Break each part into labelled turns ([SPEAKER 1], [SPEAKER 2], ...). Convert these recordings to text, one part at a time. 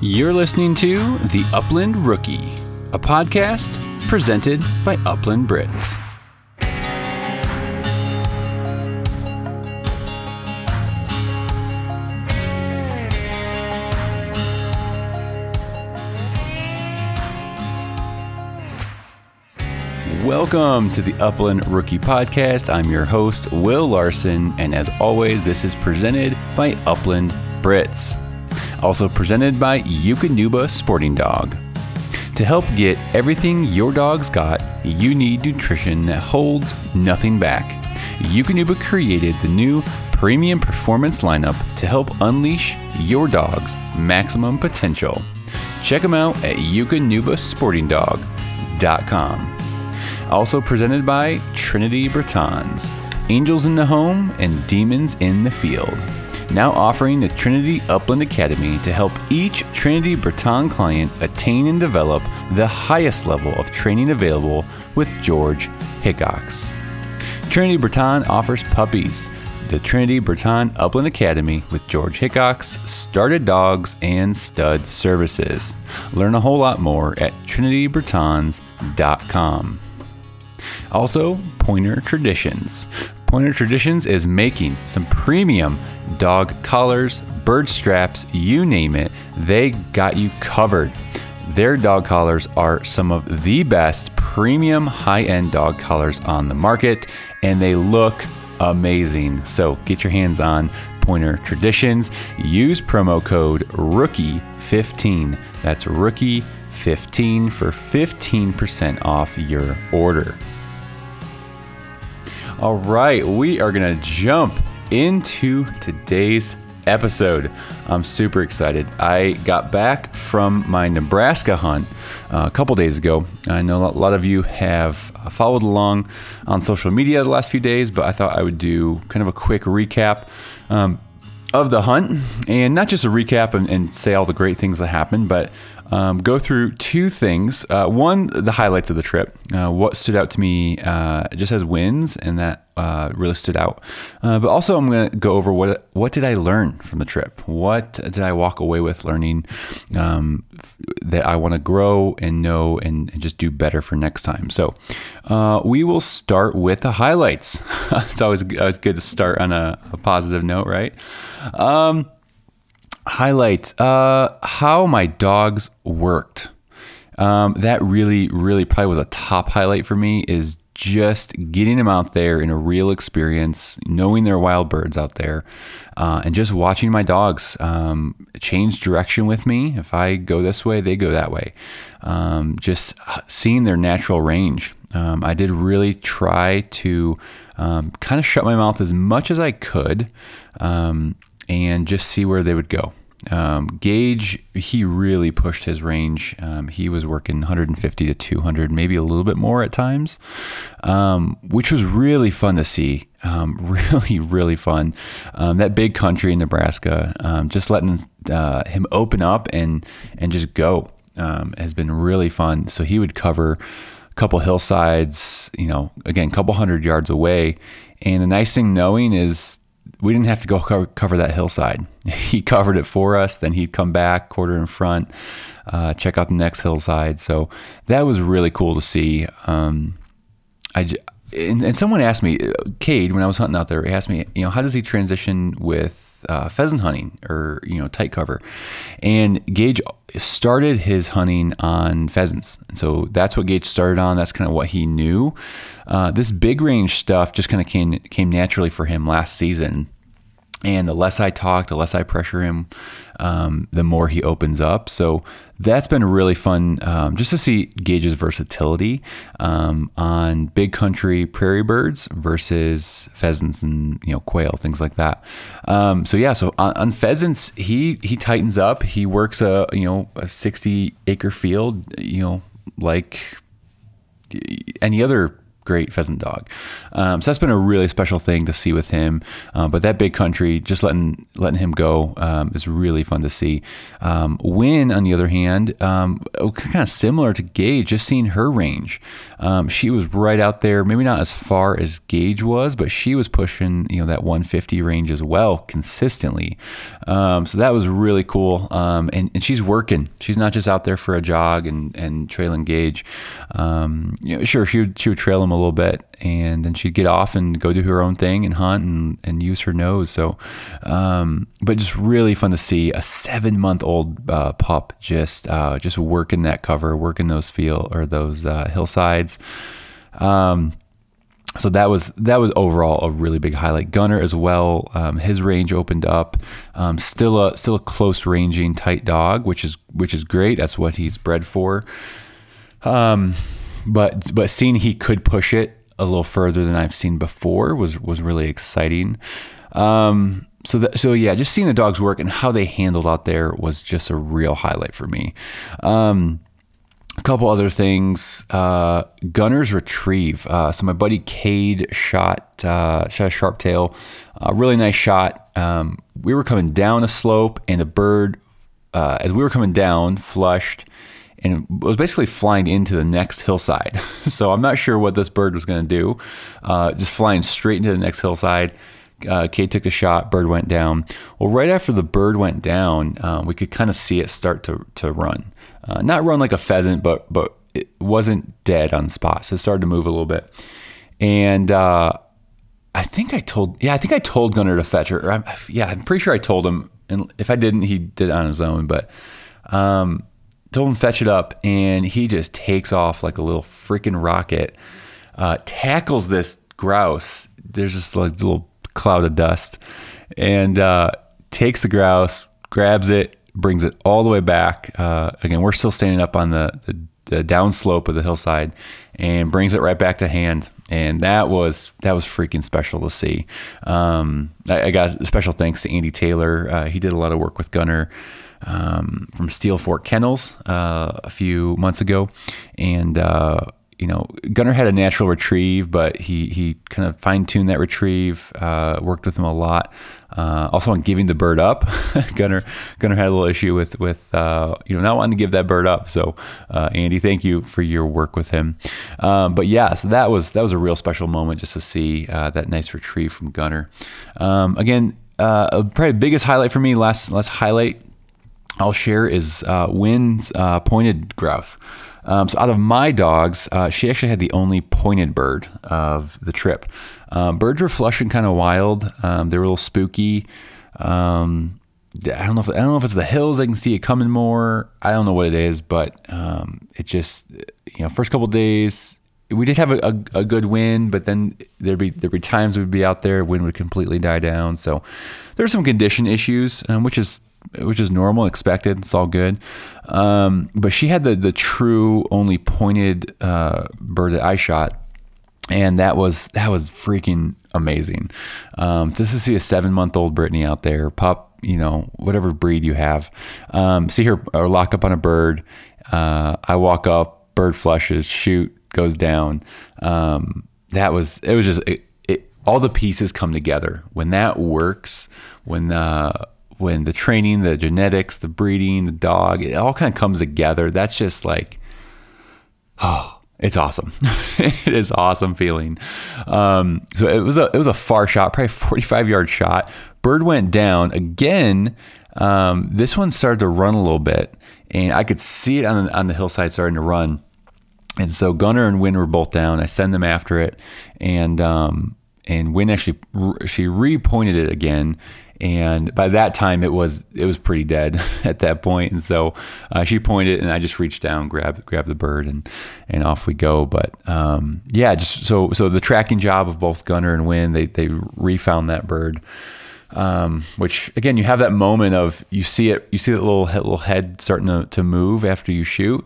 [SPEAKER 1] You're listening to The Upland Rookie, a podcast presented by Upland Brits. Welcome to the Upland Rookie Podcast. I'm your host, Will Larson, and as always, this is presented by Upland Brits. Also presented by Eukanuba Sporting Dog. To help get everything your dog's got, you need nutrition that holds nothing back. Eukanuba created the new premium performance lineup to help unleash your dog's maximum potential. Check them out at eukanubasportingdog.com. Also presented by Trinity Bretons, Angels in the Home and Demons in the Field. Now offering the Trinity Upland Academy to help each Trinity Breton client attain and develop the highest level of training available with George Hickox. Trinity Breton offers puppies. The Trinity Breton Upland Academy with George Hickox started dogs and stud services. Learn a whole lot more at trinitybretons.com. Also, Pointer Traditions. Pointer Traditions is making some premium dog collars, bird straps, you name it, they got you covered. Their dog collars are some of the best premium high end dog collars on the market, and they look amazing. So get your hands on Pointer Traditions. Use promo code ROOKIE15. That's ROOKIE15 for 15% off your order. All right, we are going to jump into today's episode. I'm super excited. I got back from my Nebraska hunt uh, a couple days ago. I know a lot of you have followed along on social media the last few days, but I thought I would do kind of a quick recap. Um, of the hunt, and not just a recap and, and, say all the great things that happened, but um, go through two things. Uh, one, the highlights of the trip. Uh, what stood out to me uh, just as wins, and that uh, really stood out. Uh, but also, I'm going to go over what what did I learn from the trip. What did I walk away with learning um, that I want to grow and know and, and, just do better for next time. So we will start with the highlights. it's always always good to start on a, a positive note, right? Um, highlight uh, how my dogs worked. Um, that really, really probably was a top highlight for me is just getting them out there in a real experience, knowing there are wild birds out there, uh, and just watching my dogs um, change direction with me. If I go this way, they go that way. Um, just seeing their natural range. Um, I did really try to um, kind of shut my mouth as much as I could um, and just see where they would go. Um, Gage, he really pushed his range. Um, he was working 150 to 200, maybe a little bit more at times, um, which was really fun to see. Um, really, really fun. Um, that big country in Nebraska, um, just letting uh, him open up and and just go has been really fun. So he would cover a couple hillsides, you know, again, a couple hundred yards away. And the nice thing knowing is we didn't have to go cover that hillside. He covered it for us. Then he'd come back, quarter in front, uh, check out the next hillside. So that was really cool to see. Um, I and, and, someone asked me, Cade, when I was hunting out there, he asked me, you know, how does he transition with uh, pheasant hunting or you know tight cover? And Gage started his hunting on pheasants, and so that's what Gage started on. That's kind of what he knew. Uh, this big range stuff just kind of came came naturally for him last season. And the less I talk, the less I pressure him, um, the more he opens up. So that's been really fun um, just to see Gage's versatility um, on big country prairie birds versus pheasants and you know quail, things like that. Um, so yeah, so on, on, pheasants, he he tightens up. He works a you know a sixty acre field, you know like any other great pheasant dog. Um, so that's been a really special thing to see with him. Uh, but that big country, just letting letting him go um, is really fun to see. Um, Win, on the other hand, um, oh, kind of similar to Gage, just seeing her range. Um, she was right out there, maybe not as far as Gage was, but she was pushing you know that 150 range as well consistently. So that was really cool. and, and she's working. She's not just out there for a jog and, and trailing Gage. you know, sure, she would, she would trail him a little bit and then she'd get off and go do her own thing and hunt and, and use her nose. So, um, but just really fun to see a seven month old uh, pup just uh, just working that cover, working those field or those uh, hillsides. Um, so that was that was overall a really big highlight. Gunner as well, um, his range opened up. Um, still a still a close ranging tight dog, which is which is great. That's what he's bred for. Um, but but seeing he could push it a little further than I've seen before was was really exciting. Um, so that, so yeah, just seeing the dogs work and how they handled out there was just a real highlight for me. Um, a couple other things. Uh, Gunner's retrieve. Uh, so my buddy Cade shot uh, shot a sharp tail, a really nice shot. Um, we were coming down a slope, and the bird, uh, as we were coming down, flushed and was basically flying into the next hillside. so I'm not sure what this bird was going to do. Uh, just flying straight into the next hillside. Uh, Cade took a shot, bird went down. Well, right after the bird went down, uh, we could kind of see it start to, to run. Uh, not run like a pheasant, but but it wasn't dead on spot. So it started to move a little bit. And uh, I think I told, yeah, I think I told Gunner to fetch her. I'm, yeah, I'm pretty sure I told him. And if I didn't, he did it on his own. But um, told him fetch it up, and he just takes off like a little freaking rocket. Uh, tackles this grouse. There's just like a little cloud of dust, and uh, takes the grouse, grabs it, brings it all the way back. Uh, again, we're still standing up on the, the, the downslope of the hillside, and brings it right back to hand. And that was that was freaking special to see. Um, I, I, got special thanks to Andy Taylor. Uh, he did a lot of work with Gunner um, from Steel Fork Kennels uh, a few months ago, and uh, you know Gunner had a natural retrieve, but he he kind of fine tuned that retrieve. Uh, worked with him a lot. Uh, also on giving the bird up, Gunner Gunner had a little issue with with uh, you know not wanting to give that bird up. So uh, Andy, thank you for your work with him. Um, but yeah, so that was that was a real special moment just to see that nice retrieve from Gunner. Um, again. Probably biggest highlight for me, last last highlight I'll share is uh, Win's uh, pointed grouse. Um, so out of my dogs, uh, she actually had the only pointed bird of the trip. Um, birds were flushing kind of wild. Um, they were a little spooky. Um, I don't know if I don't know if it's the hills. I can see it coming more. I don't know what it is, but um, it just you know first couple days we did have a, a, a, good wind, but then there'd be there'd be times we'd be out there, wind would completely die down. So there's some condition issues, um, which is which is normal, expected. It's all good. Um, but she had the the true only pointed uh, bird that I shot, and that was that was freaking amazing. Um, just to see a seven month old Brittany out there, pup, you know, whatever breed you have, um, see her or lock up on a bird. Uh, I walk up, bird flushes, shoot, goes down. Um, that was it. Was just it, it, all the pieces come together when that works. When uh, when the training, the genetics, the breeding, the dog, it all kind of comes together. That's just like, oh, it's awesome. it is awesome feeling. Um, so it was a it was a far shot, probably 45 yard shot. Bird went down again. Um, this one started to run a little bit, and I could see it on on the hillside starting to run. And so Gunner and Win were both down. I send them after it, and um, and Win actually she repointed it again, and by that time it was it was pretty dead at that point. And so uh, she pointed and i just reached down grabbed grabbed the bird and and off we go. But um, yeah just so so the tracking job of both gunner and win they they refound that bird. Um, which again you have that moment of you see it you see that little little head starting to, to move after you shoot.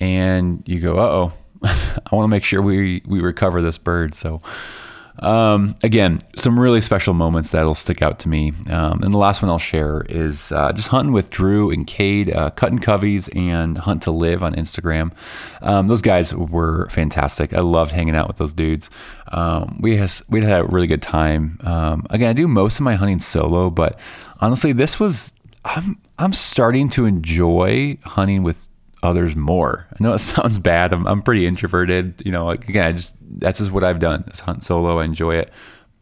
[SPEAKER 1] And you go uh-oh i want to make sure we we recover this bird. So Um, again, some really special moments that'll stick out to me. Um, and the last one I'll share is uh, just hunting with Drew and Cade, uh, cutting coveys and hunt to live on Instagram. Um, those guys were fantastic. I loved hanging out with those dudes. Um, we has we had a really good time. Um, again, I do most of my hunting solo, but honestly, this was I'm I'm starting to enjoy hunting with others more. I know it sounds bad. I'm, I'm pretty introverted. You know, like, again, I just that's just what I've done. Is hunt solo. I enjoy it,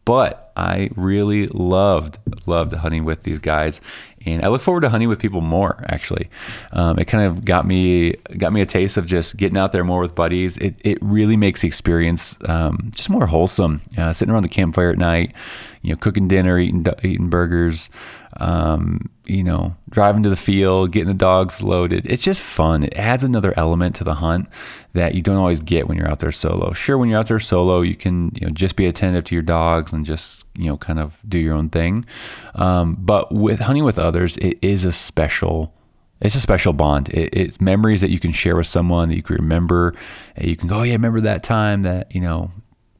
[SPEAKER 1] but I really loved loved hunting with these guys, and I look forward to hunting with people more. Actually, um, it kind of got me got me a taste of just getting out there more with buddies. It it really makes the experience um, just more wholesome. Uh, sitting around the campfire at night, you know, cooking dinner, eating eating burgers um, you know, driving to the field, getting the dogs loaded. It's just fun. It adds another element to the hunt that you don't always get when you're out there solo. Sure, when you're out there solo, you can you know just be attentive to your dogs and just you know kind of do your own thing. Um, but with hunting with others, it is a special. It's a special bond. It, it's memories that you can share with someone that you can remember. You can go, oh yeah, remember that time that you know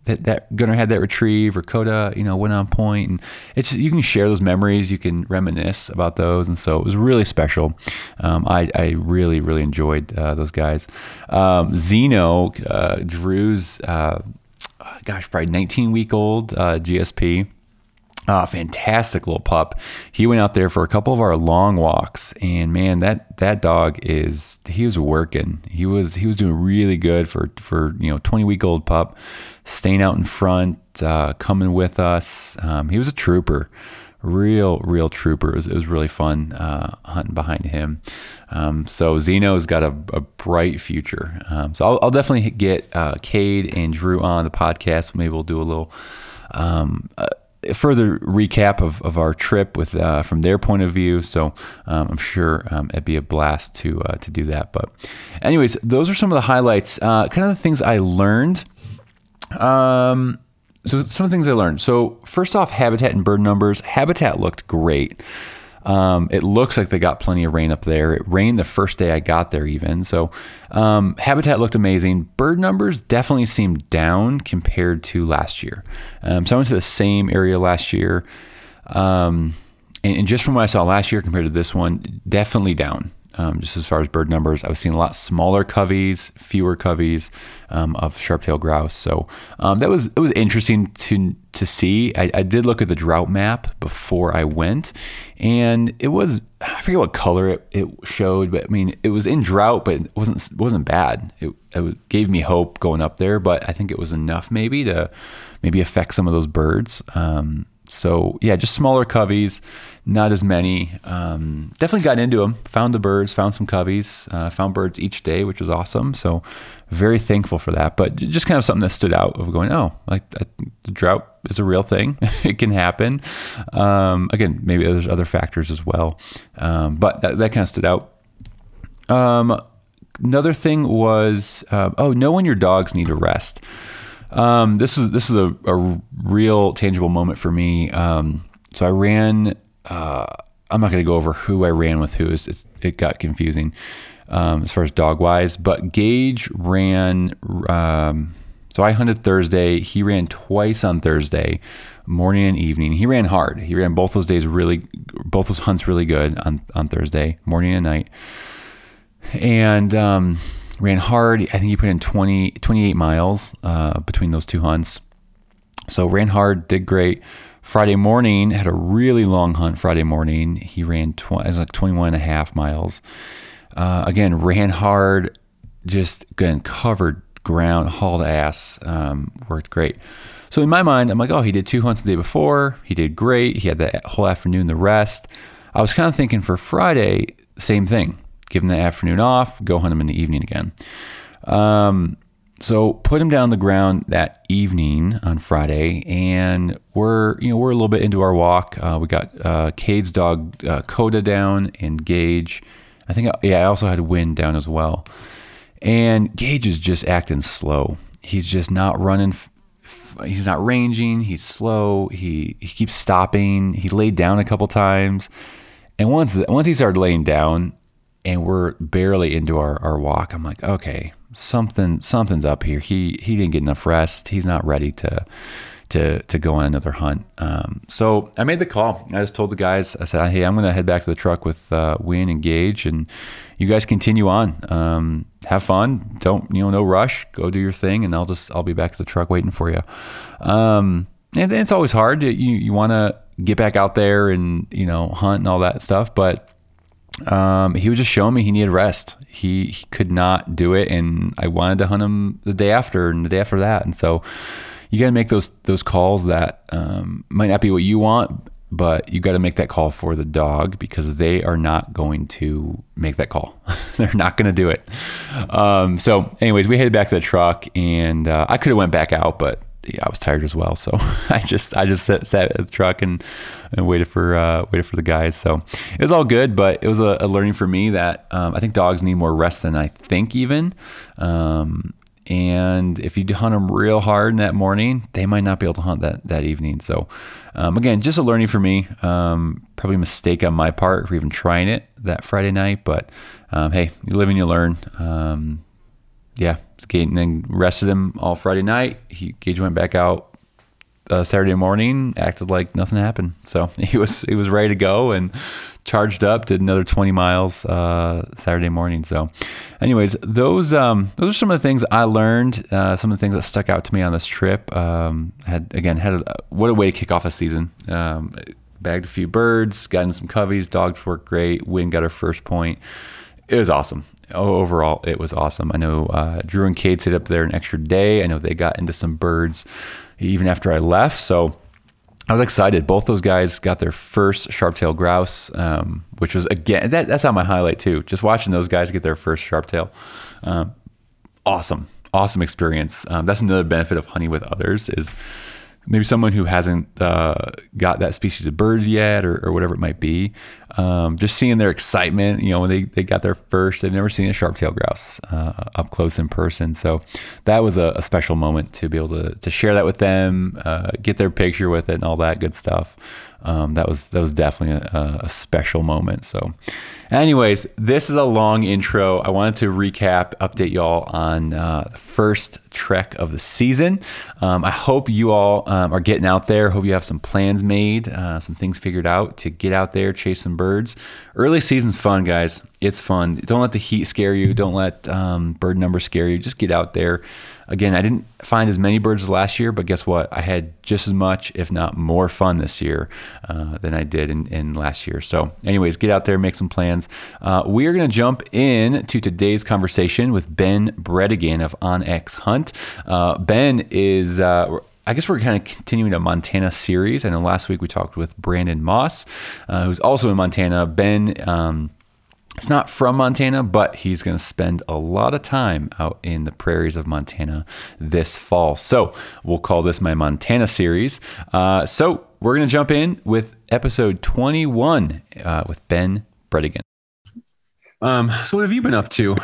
[SPEAKER 1] that that Gunner had that retrieve or Coda, you know, went on point, and it's just, you can share those memories, you can reminisce about those, and so it was really special. Um, I I really really enjoyed uh, those guys. Um, Zeno, uh, Drew's, uh, gosh, probably 19 week old uh, GSP. Uh, fantastic little pup. He went out there for a couple of our long walks, and man, that that dog is he was working. He was he was doing really good for for you know 20 week old pup, staying out in front, uh, coming with us. Um, he was a trooper, real real trooper. It was, it was really fun uh, hunting behind him. Um, so Zeno's got a, a bright future. Um, so I'll, I'll, definitely get uh, Cade and Drew on the podcast. Maybe we'll do a little. Um, uh, further recap of, of our trip with uh, from their point of view. So um, I'm sure um, it'd be a blast to uh, to do that. But anyways, those are some of the highlights. Uh, kind of the things I learned. Um, so some of the things I learned. So first off, habitat and bird numbers. Habitat looked great. Um, it looks like they got plenty of rain up there. It rained the first day I got there, even. So, um, habitat looked amazing. Bird numbers definitely seemed down compared to last year. Um, so, I went to the same area last year. Um, and, and just from what I saw last year compared to this one, definitely down um, just as far as bird numbers. I was seeing a lot smaller coveys, fewer coveys um, of sharp-tailed grouse. So um, that was it was interesting to to see. I, I, did look at the drought map before I went, and it was I forget what color it, it showed, but I mean it was in drought, but it wasn't wasn't bad. It, it gave me hope going up there, but I think it was enough maybe to maybe affect some of those birds. Um, so yeah, just smaller coveys, not as many. Um, definitely got into them. Found the birds, found some coveys, uh, found birds each day, which was awesome. So very thankful for that. But just kind of something that stood out of going, oh, like the drought is a real thing. it can happen. Um, again, maybe there's other factors as well, um, but that, that kind of stood out. Um, another thing was, uh, oh, know when your dogs need a rest. Um, this is this is a, a, real tangible moment for me. Um, so I ran. Uh, I'm not going to go over who I ran with who. It's, it got confusing um, as far as dog wise. But Gage ran. Um, so I hunted Thursday. He ran twice on Thursday, morning and evening. He ran hard. He ran both those days really, both those hunts really good on on Thursday morning and night. And um, ran hard. I think he put in 20, 28 miles uh, between those two hunts. So ran hard, did great. Friday morning, had a really long hunt Friday morning. He ran tw- it was like 21 and a half miles. Uh, again, ran hard, just again, covered ground, hauled ass, um, worked great. So in my mind, I'm like, oh, he did two hunts the day before. He did great. He had that whole afternoon the rest. I was kind of thinking for Friday, same thing give him the afternoon off, go hunt him in the evening again. Um, so put him down the ground that evening on Friday, and we're you know we're a little bit into our walk. Uh, we got uh, Cade's dog uh, Coda down and Gage. I think yeah, I also had Wind down as well. And Gage is just acting slow. He's just not running. He's not ranging. He's slow. He he keeps stopping. He laid down a couple times, and once the, once he started laying down, and we're barely into our, our walk. I'm like, okay, something something's up here. He he didn't get enough rest. He's not ready to to to go on another hunt. Um, so I made the call. I just told the guys, I said, "Hey, I'm going to head back to the truck with uh, Win and Gage, and you guys continue on. Um, have fun. Don't you know? No rush. Go do your thing, and I'll just I'll be back to the truck waiting for you." Um, and it's always hard. You you want to get back out there and you know hunt and all that stuff, but um, he was just showing me he needed rest. He, he could not do it, and I wanted to hunt him the day after and the day after that. And so you got to make those those calls that um, might not be what you want, but you got to make that call for the dog because they are not going to make that call. They're not going to do it. Um, so, anyways, we headed back to the truck, and uh, I could have went back out, but I was tired as well. So I just I just sat, sat at the truck and, and waited for uh, waited for the guys. So it was all good, but it was a, a learning for me that um, I think dogs need more rest than I think even. Um, and if you hunt them real hard in that morning, they might not be able to hunt that that evening. So um, again, just a learning for me. Um, probably a mistake on my part for even trying it that Friday night, but um, hey, you live and you learn. Um, yeah, and then rested him all Friday night. He Gage went back out uh, Saturday morning, acted like nothing happened. So he was he was ready to go and charged up. Did another 20 miles uh, Saturday morning. So, anyways, those um, those are some of the things I learned. Uh, some of the things that stuck out to me on this trip. Um, had again had a, what a way to kick off a season. Um, bagged a few birds, got in some coveys. Dogs worked great. Win got our first point. It was awesome overall, it was awesome. I know uh, Drew and Cade stayed up there an extra day. I know they got into some birds even after I left. So I was excited. Both those guys got their first sharp-tailed grouse, um, which was again that, that's on my highlight too. Just watching those guys get their first sharp-tail, um, awesome, awesome experience. Um, that's another benefit of hunting with others is maybe someone who hasn't uh, got that species of bird yet or, or whatever it might be um, just seeing their excitement you know when they, they got their first they've never seen a sharp-tailed grouse uh, up close in person. So that was a, a, special moment to be able to, to share that with them uh, get their picture with it and all that good stuff um, that was that was definitely a, a, special moment. So, anyways, this is a long intro. I wanted to recap, update y'all on uh, the first trek of the season. Um, I hope you all um, are getting out there. Hope you have some plans made, uh, some things figured out to get out there, chase some birds. Early season's fun, guys. It's fun. Don't let the heat scare you. Don't let um, bird numbers scare you. Just get out there. Again, I didn't find as many birds last year, but guess what? I had just as much, if not more, fun this year uh, than I did in, in, last year. So, anyways, get out there, make some plans. Uh, we are going to jump in to today's conversation with Ben Brettingin of OnX Hunt. Uh, ben is. Uh, I guess we're kind of continuing a Montana series. I know last week we talked with Brandon Moss, uh, who's also in Montana. Ben um, it's not from Montana, but he's going to spend a lot of time out in the prairies of Montana this fall. So we'll call this my Montana series. Uh, so we're going to jump in with episode 21 uh, with Ben Brettingin. Um, so what have you been up to?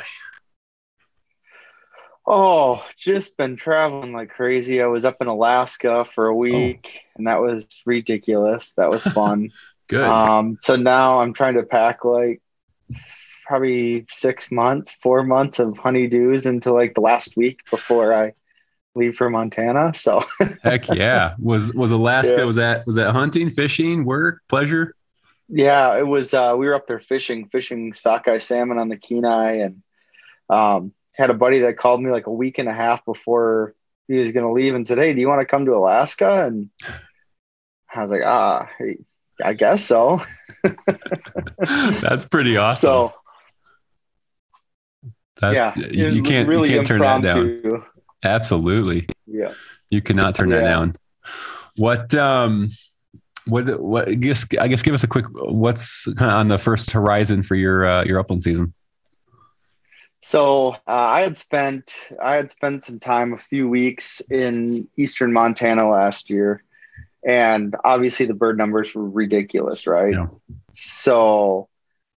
[SPEAKER 2] Oh, just been traveling like crazy. I was up in Alaska for a week, oh. and that was ridiculous. That was fun.
[SPEAKER 1] Good.
[SPEAKER 2] Um, so now I'm trying to pack like probably six months, four months of honeydews into like the last week before I leave for Montana. So
[SPEAKER 1] heck yeah. Was was Alaska yeah. was that was that hunting, fishing, work, pleasure?
[SPEAKER 2] Yeah, it was uh we were up there fishing, fishing sockeye salmon on the Kenai and um had a buddy that called me like a week and a half before he was gonna leave and said, Hey, do you want to come to Alaska? And I was like, ah, I guess so.
[SPEAKER 1] That's pretty awesome. So that's yeah, you can't really you can't turn that down. Absolutely.
[SPEAKER 2] Yeah.
[SPEAKER 1] You cannot turn yeah. that down. What um what what I guess I guess give us a quick what's kind of on the first horizon for your uh, your upland season?
[SPEAKER 2] So uh, I had spent I had spent some time a few weeks in eastern Montana last year, and obviously the bird numbers were ridiculous, right? Yeah. So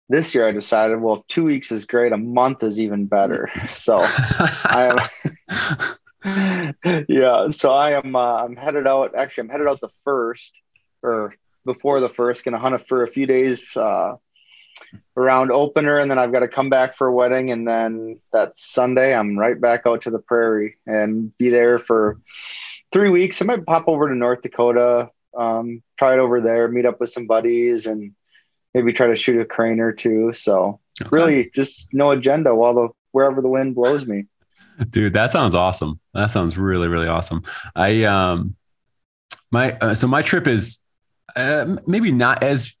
[SPEAKER 2] this year I decided, well, if two weeks is great, a month is even better. So I am, yeah. So I am, uh, I'm headed out. Actually, I'm headed out the first, or before the first, going to hunt it for a few days uh, around opener, and then I've got to come back for a wedding, and then that Sunday I'm right back out to the prairie and be there for three weeks. I might pop over to North Dakota, um, try it over there, meet up with some buddies, and maybe try to shoot a crane or two. So okay. really, just no agenda while the wherever the wind blows me.
[SPEAKER 1] Dude, that sounds awesome. That sounds really really awesome. I um my uh, so my trip is uh, maybe not as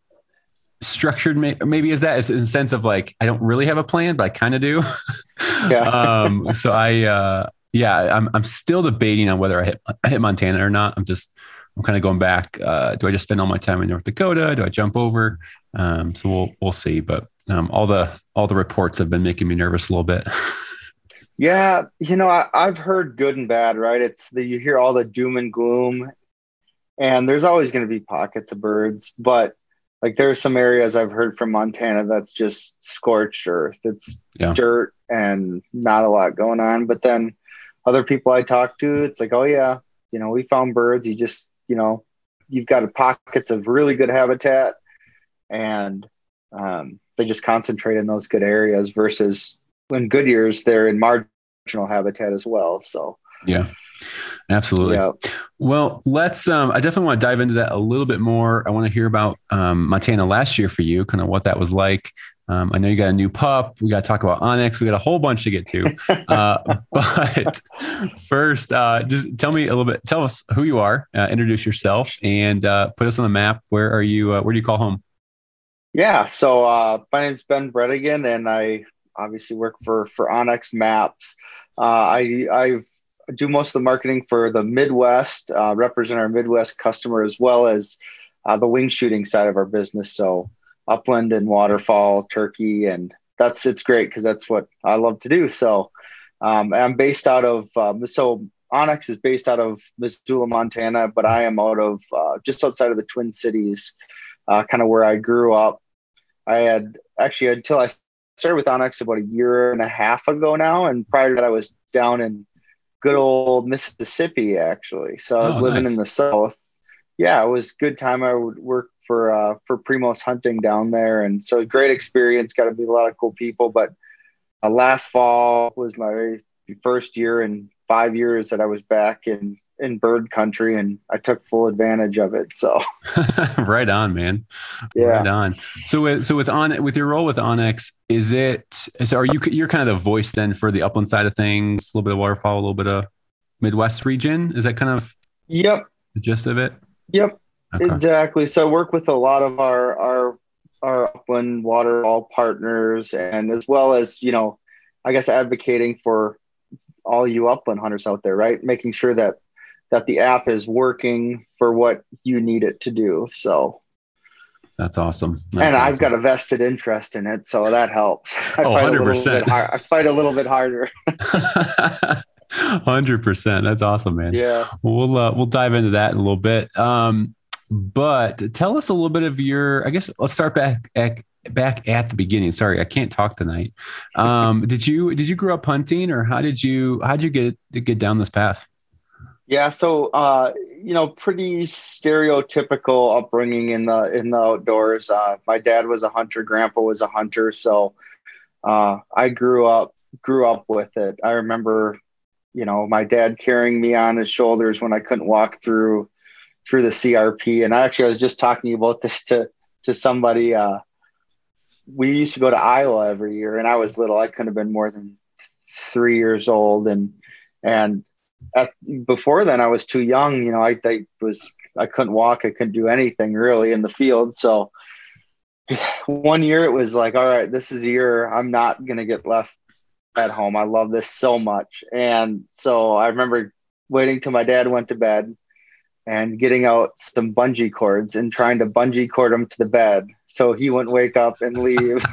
[SPEAKER 1] structured maybe as that is in the sense of like I don't really have a plan, but I kind of do. yeah. um, so I uh, yeah, I'm I'm still debating on whether I hit I hit Montana or not. I'm just I'm kind of going back. Uh, do I just spend all my time in North Dakota? Do I jump over? Um, so we'll we'll see. But um, all the all the reports have been making me nervous a little bit.
[SPEAKER 2] yeah, you know, I, I've heard good and bad. Right? It's the you hear all the doom and gloom, and there's always going to be pockets of birds, but like there are some areas I've heard from Montana that's just scorched earth. It's yeah. dirt and not a lot going on. But then other people I talk to, it's like, oh yeah, you know, we found birds. You just, you know, you've got pockets of really good habitat, and um, they just concentrate in those good areas. Versus when good years, they're in marginal habitat as well. So
[SPEAKER 1] yeah. Absolutely. Yeah. Well, let's. Um, I definitely want to dive into that a little bit more. I want to hear about um, Montana last year for you, kind of what that was like. Um, I know you got a new pup. We got to talk about onX. We got a whole bunch to get to. Uh, but first, uh, just tell me a little bit. Tell us who you are. Uh, introduce yourself and uh, put us on the map. Where are you? Uh, where do you call home?
[SPEAKER 2] Yeah. So uh, my name's Ben Brettingin, and I obviously work for for onX Maps. I I've do most of the marketing for the Midwest, uh, represent our Midwest customer as well as uh, the wing shooting side of our business. So upland and waterfowl turkey, and that's it's great because that's what I love to do. So um, I'm based out of um, so onX is based out of Missoula, Montana, but I am out of uh, just outside of the Twin Cities, uh, kind of where I grew up. I had actually until I started with onX about a year and a half ago now, and prior to that, I was down in good old Mississippi, actually. So I was oh, living nice. in the South. Yeah, it was good time. I would work for uh, for Primos Hunting down there, and so great experience. Got to meet a lot of cool people. But uh, last fall was my first year in five years that I was back in in bird country and I took full advantage of it. So
[SPEAKER 1] right on, man. Yeah. Right on. So with, so with on, with your role with onX, is it, so are you, you're kind of the voice then for the upland side of things, a little bit of waterfowl, a little bit of Midwest region. Is that kind of
[SPEAKER 2] Yep.
[SPEAKER 1] the gist of it?
[SPEAKER 2] Yep. Okay. Exactly. So I work with a lot of our, our, our upland waterfowl partners and as well as, you know, I guess advocating for all you upland hunters out there, right? Making sure that that the app is working for what you need it to do. So
[SPEAKER 1] that's awesome. That's
[SPEAKER 2] and
[SPEAKER 1] I've
[SPEAKER 2] awesome. got a vested interest in it, so that helps. I oh, fight 100%. Hard, I fight a little bit harder.
[SPEAKER 1] Hundred percent. That's awesome, man.
[SPEAKER 2] Yeah.
[SPEAKER 1] We'll uh, we'll dive into that in a little bit. Um, but tell us a little bit of your. I guess let's start back at back at the beginning. Sorry, I can't talk tonight. Um, did you did you grow up hunting, or how did you how did you get get down this path?
[SPEAKER 2] Yeah, so uh, you know, pretty stereotypical upbringing in the in the outdoors. Uh, my dad was a hunter, grandpa was a hunter, so uh, I grew up grew up with it. I remember, you know, my dad carrying me on his shoulders when I couldn't walk through through the CRP. And actually, I was just talking about this to to somebody. Uh, we used to go to Iowa every year, and I was little. I couldn't have been more than three years old, and and at, before then I was too young. You know, I, I was I couldn't walk. I couldn't do anything really in the field. So one year it was like, all right, this is a year I'm not gonna get left at home. I love this so much. And so I remember waiting till my dad went to bed and getting out some bungee cords and trying to bungee cord him to the bed so he wouldn't wake up and leave.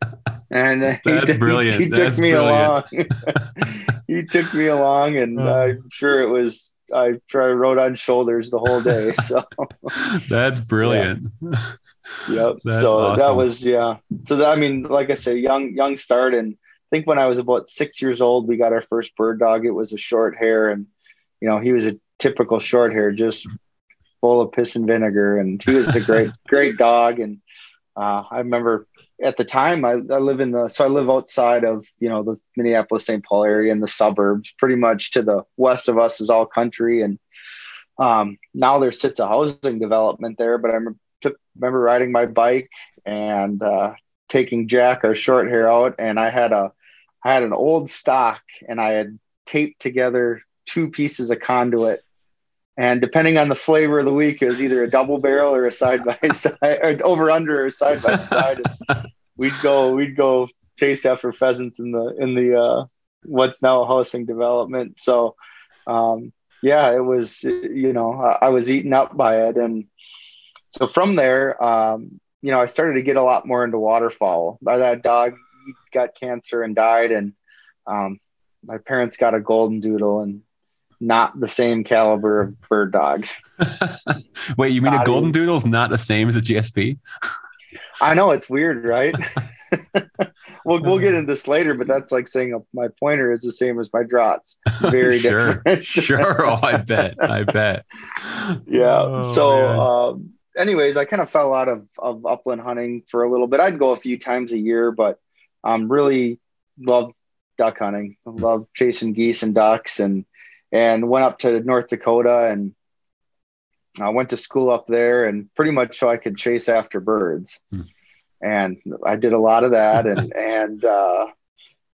[SPEAKER 2] and
[SPEAKER 1] That's
[SPEAKER 2] he,
[SPEAKER 1] brilliant.
[SPEAKER 2] He, he took me brilliant. along. he took me along, and uh, I'm sure it was. I I rode on shoulders the whole day. So
[SPEAKER 1] that's brilliant.
[SPEAKER 2] Yeah. Yep. That's so awesome. that was yeah. So that, I mean, like I said, young young start, and I think when I was about six years old, we got our first bird dog. It was a short hair, and you know he was a typical short hair, just full of piss and vinegar, and he was a great great dog. And uh, I remember at the time I, I live in the so I live outside of you know the Minneapolis St. Paul area in the suburbs. Pretty much to the west of us is all country, and um, now there sits a housing development there. But I remember, took, remember riding my bike and uh, taking Jack our short hair out, and I had a I had an old stock, and I had taped together two pieces of conduit and depending on the flavor of the week, it was either a double barrel or a side by side, or over under or side by side. we'd go, we'd go chase after pheasants in the in the uh, what's now a housing development. So, um, yeah, it was you know I, I, was eaten up by it, and so from there, um, you know, I started to get a lot more into waterfowl. by That dog got cancer and died, and um, my parents got a golden doodle, and not the same caliber of bird dog.
[SPEAKER 1] Wait, you mean a golden doodle is not the same as a GSP?
[SPEAKER 2] I know it's weird, right? we'll we'll get into this later, but that's like saying a, my pointer is the same as my draughts. Very
[SPEAKER 1] sure,
[SPEAKER 2] different.
[SPEAKER 1] sure. Oh, I bet. I bet.
[SPEAKER 2] Yeah. Oh, so, um, anyways, I kind of fell out of of upland hunting for a little bit. I'd go a few times a year, but um, really love duck hunting. I love chasing geese and ducks and and went up to North Dakota and I went to school up there and pretty much so I could chase after birds. Hmm. And I did a lot of that and and uh,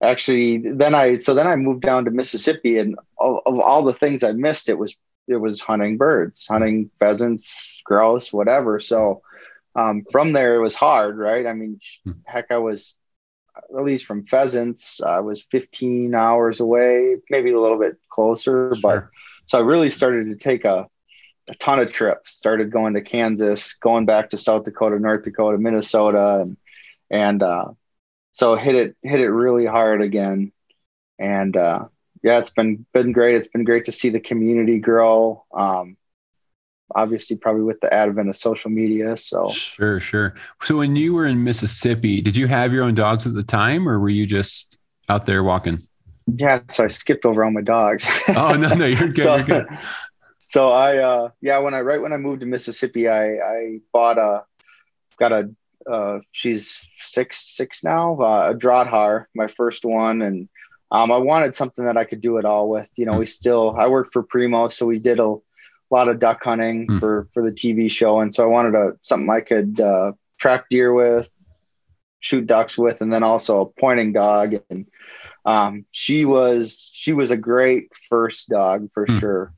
[SPEAKER 2] actually then I so then I moved down to Mississippi and of, of all the things I missed it was it was hunting birds, hunting pheasants, grouse, whatever. So um, from there it was hard, right? I mean, hmm. heck, I was at least from pheasants, I was 15 hours away, maybe a little bit closer. Sure. But so I really started to take a, a ton of trips, started going to Kansas, going back to South Dakota, North Dakota, Minnesota. And, and uh, so hit it, hit it really hard again. And uh, yeah, it's been, been great. It's been great to see the community grow. Um, obviously probably with the advent of social media. So
[SPEAKER 1] sure, sure. So when you were in Mississippi, did you have your own dogs at the time, or were you just out there walking?
[SPEAKER 2] Yeah, so I skipped over all my dogs.
[SPEAKER 1] oh no, no, you're good. so, you're good.
[SPEAKER 2] So I, uh, yeah, when I right when I moved to Mississippi, I I bought a got a uh, she's six six now uh, a Drahthaar, my first one, and um, I wanted something that I could do it all with. You know, we still I worked for Primo, so we did a a lot of duck hunting mm. for for the TV show, and so I wanted a something I could uh, track deer with, shoot ducks with, and then also a pointing dog. And um, she was she was a great first dog for mm. sure,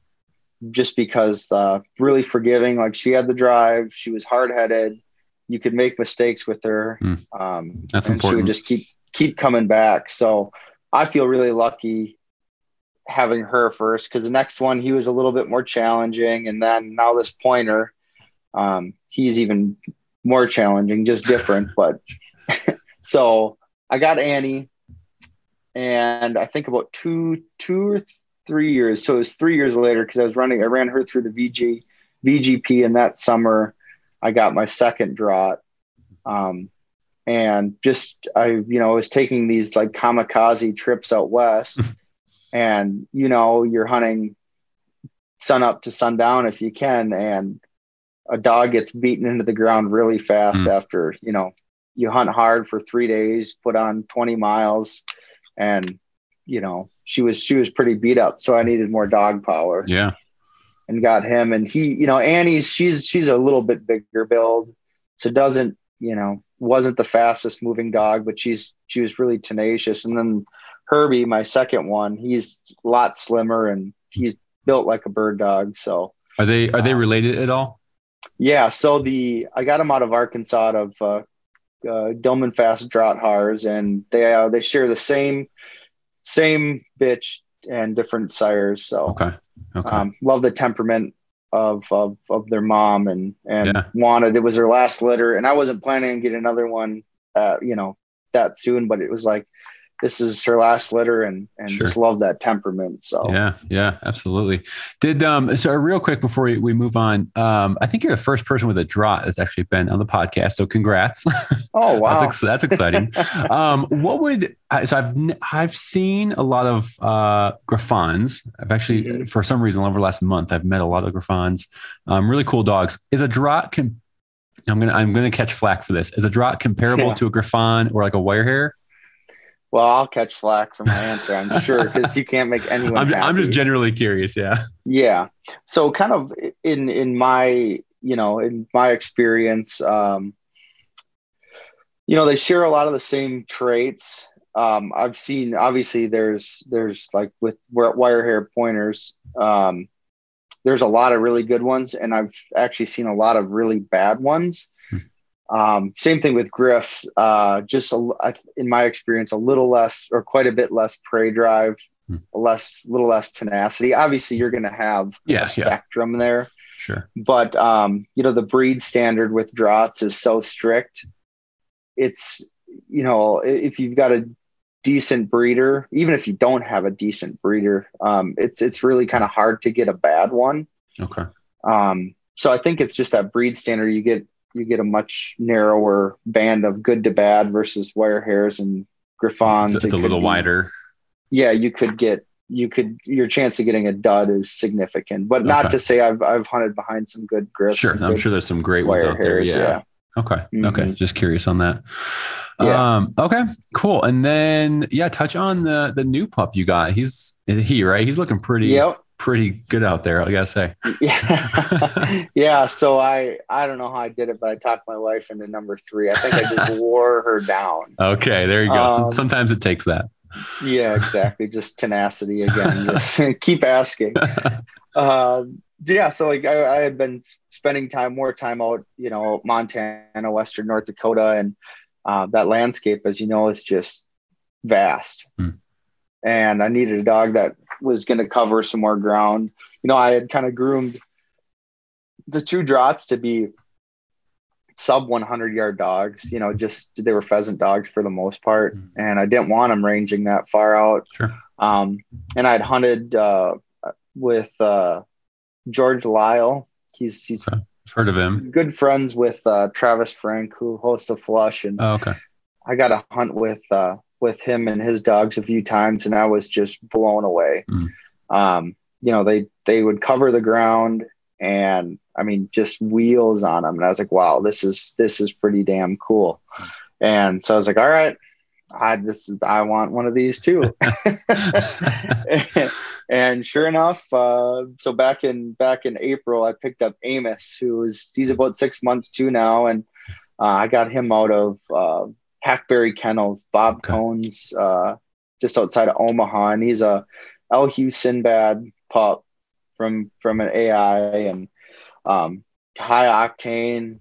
[SPEAKER 2] just because uh, really forgiving. Like she had the drive, she was hard headed. You could make mistakes with her. Mm. Um,
[SPEAKER 1] That's important.
[SPEAKER 2] She would just keep keep coming back. So I feel really lucky having her first because the next one he was a little bit more challenging, and then now this pointer, um, he's even more challenging, just different. but so I got Annie, and I think about two two or three years. So it was three years later because I was running. I ran her through the VG VGP, and that summer I got my second draught. Um, and just I, you know, I was taking these like kamikaze trips out west. and you know you're hunting sun up to sundown if you can and a dog gets beaten into the ground really fast mm. after you know you hunt hard for three days put on 20 miles and you know she was she was pretty beat up. So i needed more dog power.
[SPEAKER 1] Yeah.
[SPEAKER 2] And got him and he you know annie's she's she's a little bit bigger build. So doesn't you know wasn't the fastest moving dog but she's she was really tenacious. And then Herbie, my second one, he's a lot slimmer and he's built like a bird dog. So
[SPEAKER 1] are they are they um, related at all?
[SPEAKER 2] Yeah. So the I got them out of Arkansas out of uh, uh, Doman Fast Drahthaars, and they uh, they share the same same bitch and different sires. So
[SPEAKER 1] okay, okay.
[SPEAKER 2] Um, love the temperament of of of their mom and and yeah. wanted it was her last litter, and I wasn't planning on getting another one, uh, you know, that soon, but it was like this is her last litter and and sure. just love that temperament so
[SPEAKER 1] yeah yeah absolutely did um so real quick before we, we move on um i think you're the first person with a draught that's actually been on the podcast so congrats
[SPEAKER 2] oh wow
[SPEAKER 1] that's, that's exciting um what would so i've i've seen a lot of uh griffons i've actually mm-hmm. for some reason over the last month i've met a lot of griffons um really cool dogs is a draught can I'm gonna I'm gonna catch flack for this. Is a draught comparable
[SPEAKER 2] Yeah.
[SPEAKER 1] to a Griffon or like a wire hair?
[SPEAKER 2] Well, I'll catch flack for my answer, I'm sure, because you can't make anyone.
[SPEAKER 1] I'm, I'm just generally curious. Yeah.
[SPEAKER 2] Yeah. So kind of in in my you know in my experience, um, you know they share a lot of the same traits. Um, I've seen obviously there's there's like with wire hair pointers. Um, there's a lot of really good ones, and I've actually seen a lot of really bad ones. Um, same thing with Griff. Uh, just a, in my experience, a little less or quite a bit less prey drive,
[SPEAKER 1] Hmm.
[SPEAKER 2] less, little less tenacity. Obviously, you're going to have
[SPEAKER 1] Yeah,
[SPEAKER 2] a
[SPEAKER 1] yeah.
[SPEAKER 2] spectrum there,
[SPEAKER 1] Sure.
[SPEAKER 2] but um, you know the breed standard with draughts is so strict. It's you know if you've got a decent breeder, even if you don't have a decent breeder, um, it's it's really kind of hard to get a bad one.
[SPEAKER 1] Okay.
[SPEAKER 2] Um, so I think it's just that breed standard. You get you get a much narrower band of good to bad versus wire hairs and griffons.
[SPEAKER 1] It's, it's
[SPEAKER 2] It
[SPEAKER 1] a little
[SPEAKER 2] be-
[SPEAKER 1] wider.
[SPEAKER 2] Yeah, you could get you could your chance of getting a dud is significant, but not
[SPEAKER 1] Okay.
[SPEAKER 2] to say I've I've hunted behind some good griffs.
[SPEAKER 1] Sure. I'm sure there's some great ones out there.
[SPEAKER 2] hairs,
[SPEAKER 1] Yeah. Okay. Okay.
[SPEAKER 2] Mhm.
[SPEAKER 1] Just curious on that.
[SPEAKER 2] Yeah.
[SPEAKER 1] Um, okay, cool. And then yeah, touch on the the new pup you got. He's he, right? He's looking pretty
[SPEAKER 2] Yep.
[SPEAKER 1] Pretty good out there, I gotta say.
[SPEAKER 2] Yeah. yeah. So I I don't know how I did it, but I talked my wife into number three. I think I just wore her down.
[SPEAKER 1] Okay, there you go.
[SPEAKER 2] Um,
[SPEAKER 1] Sometimes it takes that.
[SPEAKER 2] Yeah, exactly. Just tenacity again. Just keep asking. Um, yeah, so like I, I had been spending time more time out, you know, Montana, Western North Dakota, and uh, that landscape, as you know, is just vast.
[SPEAKER 1] Hmm.
[SPEAKER 2] And I needed a dog that was going to cover some more ground. You know, I had kind of groomed the two drahts to be sub 100 yard dogs. You know, just they were pheasant dogs for the most part,
[SPEAKER 1] Hmm.
[SPEAKER 2] and I didn't want them ranging that far out.
[SPEAKER 1] Sure.
[SPEAKER 2] Um, and I'd hunted uh, with uh, George Lyle. He's he's
[SPEAKER 1] I've heard of him.
[SPEAKER 2] good friends with uh, Travis Frank, who hosts the Flush, and
[SPEAKER 1] Oh, okay.
[SPEAKER 2] I got a hunt with uh, with him and his dogs a few times, and I was just blown away.
[SPEAKER 1] Mm.
[SPEAKER 2] Um, you know, they they would cover the ground, and I mean, just wheels on them, and I was like, wow, this is this is pretty damn cool. And so I was like, all right, I this is I want one of these too. and sure enough, uh, so back in back in April, I picked up Amos, who is he's about six months too now, and uh, I got him out of uh, Hackberry Kennels, Bob
[SPEAKER 1] Okay.
[SPEAKER 2] Cohn's, uh, just outside of Omaha, and he's a Elhew Sinbad pup from from an AI and um, high octane.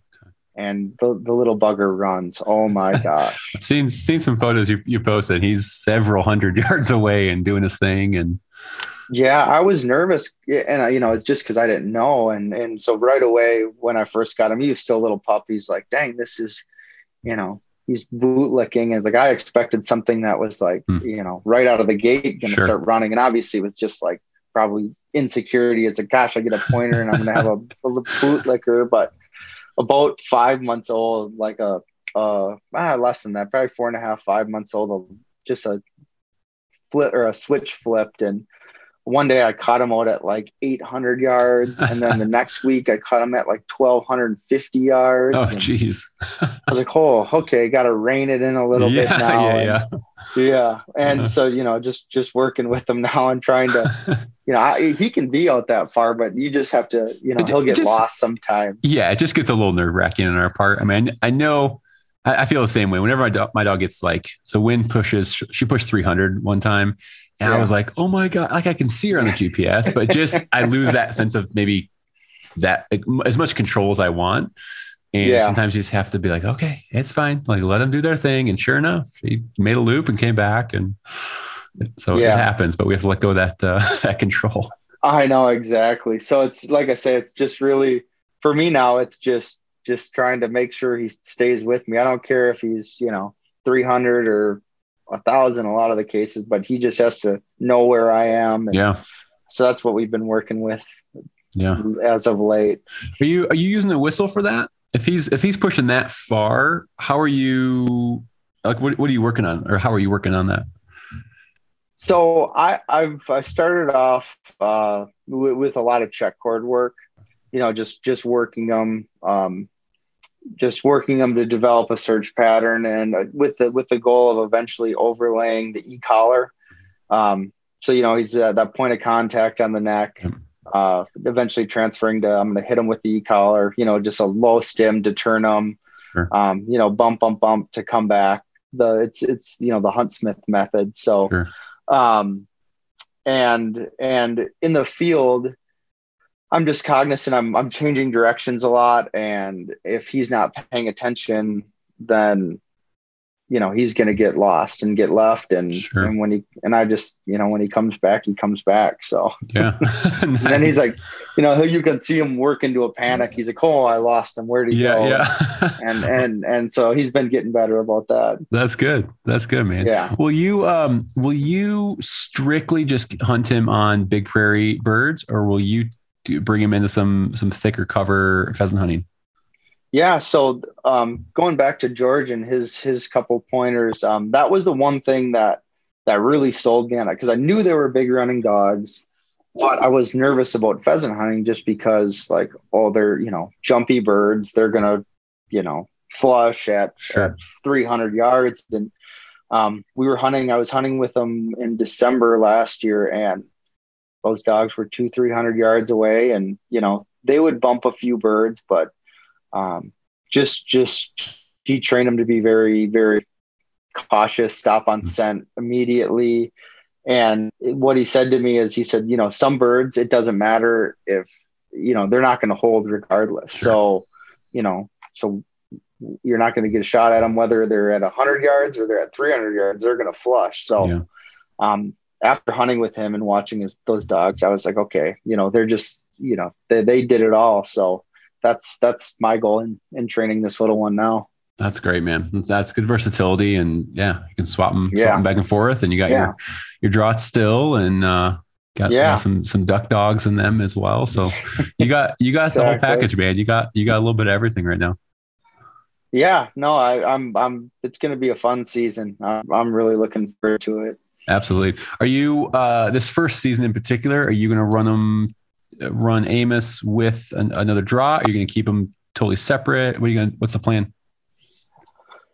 [SPEAKER 2] And the, the little bugger runs. Oh my gosh.
[SPEAKER 1] I've seen seen some photos you, you posted. He's several hundred yards away and doing his thing and
[SPEAKER 2] Yeah, I was nervous, and I, you know, it's just because I didn't know, and and so right away when I first got him, he was still a little pup. He's like, "Dang, this is," you know, he's bootlicking, and it's like I expected something that was like,
[SPEAKER 1] Hmm.
[SPEAKER 2] you know, right out of the gate, to
[SPEAKER 1] Sure.
[SPEAKER 2] start running, and obviously with just like probably insecurity, it's like, gosh, I get a pointer, and I'm going to have a, a bootlicker, but about five months old, like a uh ah, less than that, probably four and a half, five months old, just a flip or a switch flipped and one day I caught him out at like 800 yards, and then the next week I caught him at like 1250 yards.
[SPEAKER 1] oh jeez.
[SPEAKER 2] I was like, "Oh, okay, got to rein it in a little
[SPEAKER 1] yeah,
[SPEAKER 2] bit now."
[SPEAKER 1] yeah,
[SPEAKER 2] and-
[SPEAKER 1] yeah.
[SPEAKER 2] yeah. And
[SPEAKER 1] Uh-huh.
[SPEAKER 2] so you know, just just working with him now and trying to, you know, I, he can be out that far, but you just have to, you know, he'll get
[SPEAKER 1] just-
[SPEAKER 2] lost sometime.
[SPEAKER 1] yeah, it just gets a little nerve wracking on our part. I mean, I know, I, I feel the same way. Whenever my dog, my dog gets like, so Win pushes, she pushed 300 one time. And I was like, oh my God, like I can see her on the GPS, but just, I lose that sense of maybe that like, as much control as I want. And
[SPEAKER 2] Yeah.
[SPEAKER 1] sometimes you just have to be like, okay, it's fine. Like let them do their thing. And sure enough, she made a loop and came back. And so
[SPEAKER 2] Yeah.
[SPEAKER 1] it happens, but we have to let go of that, uh, that control.
[SPEAKER 2] I know exactly. So it's like I say, it's just really for me now. It's just just trying to make sure he stays with me. I don't care if he's you know 300 or a thousand. A lot of the cases, but he just has to know where I am. And
[SPEAKER 1] Yeah.
[SPEAKER 2] So that's what we've been working with
[SPEAKER 1] Yeah.
[SPEAKER 2] as of late.
[SPEAKER 1] Are you are you using the whistle for that? If he's if he's pushing that far, how are you like what what are you working on or how are you working on that?
[SPEAKER 2] So I, I've I started off uh, with, with a lot of check cord work, you know, just just working them. Um, just working them to develop a search pattern and uh, with the with the goal of eventually overlaying the e-collar um, so you know he's at that point of contact on the neck uh, eventually transferring to i'm going to hit him with the e-collar you know just a low stim to turn them sure. um, you know bump bump bump to come back the it's it's you know the huntsmith method so sure. um and and in the field I'm just cognizant I'm I'm changing directions a lot and if he's not paying attention then you know he's going to get lost and get left and, sure. and when he and i just you know when he comes back he comes back so.
[SPEAKER 1] Yeah.
[SPEAKER 2] Nice. and then he's like you know you can see him work into a panic. He's like oh i lost him. Where did he
[SPEAKER 1] yeah,
[SPEAKER 2] go?
[SPEAKER 1] yeah.
[SPEAKER 2] And and and so he's been getting better about that.
[SPEAKER 1] That's good. That's good man.
[SPEAKER 2] Yeah.
[SPEAKER 1] Will you um will you strictly just hunt him on big prairie birds or will you bring him into some some thicker cover pheasant hunting
[SPEAKER 2] yeah, so um, going back to George and his his couple pointers, um, that was the one thing that that really sold me on it because I knew they were big running dogs, but I was nervous about pheasant hunting just because like oh they're you know jumpy birds they're gonna you know flush at, sure. at 300 yards and um, we were hunting I was hunting with them in December last year and those dogs were two 300 yards away and you know they would bump a few birds but um, just just he trained them to be very very cautious, stop on mm-hmm. scent immediately. And what he said to me is, he said, you know, some birds, it doesn't matter if, you know, they're not going to hold regardless. Sure. So, you know, so you're not going to get a shot at them, whether they're at 100 yards or they're at 300 yards, they're going to flush. So, yeah. um, after hunting with him and watching his, those dogs, I was like, okay, you know, they're just, you know, they, they did it all. So, that's that's my goal in in training this little one now.
[SPEAKER 1] That's great, man. That's good versatility, and yeah, you can swap them, yeah. swap them back and forth, and you got yeah. your your draht still, and uh, got yeah. some some duck dogs in them as well. So you got you got exactly. the whole package, man. You got you got a little bit of everything right now.
[SPEAKER 2] Yeah, no, I, I'm I'm. It's going to be a fun season. I'm, I'm really looking forward to it.
[SPEAKER 1] Absolutely. Are you uh, this first season in particular? Are you going to run them run Amos with an, another draw? Are you going to keep them totally separate? What are you going? What's the plan?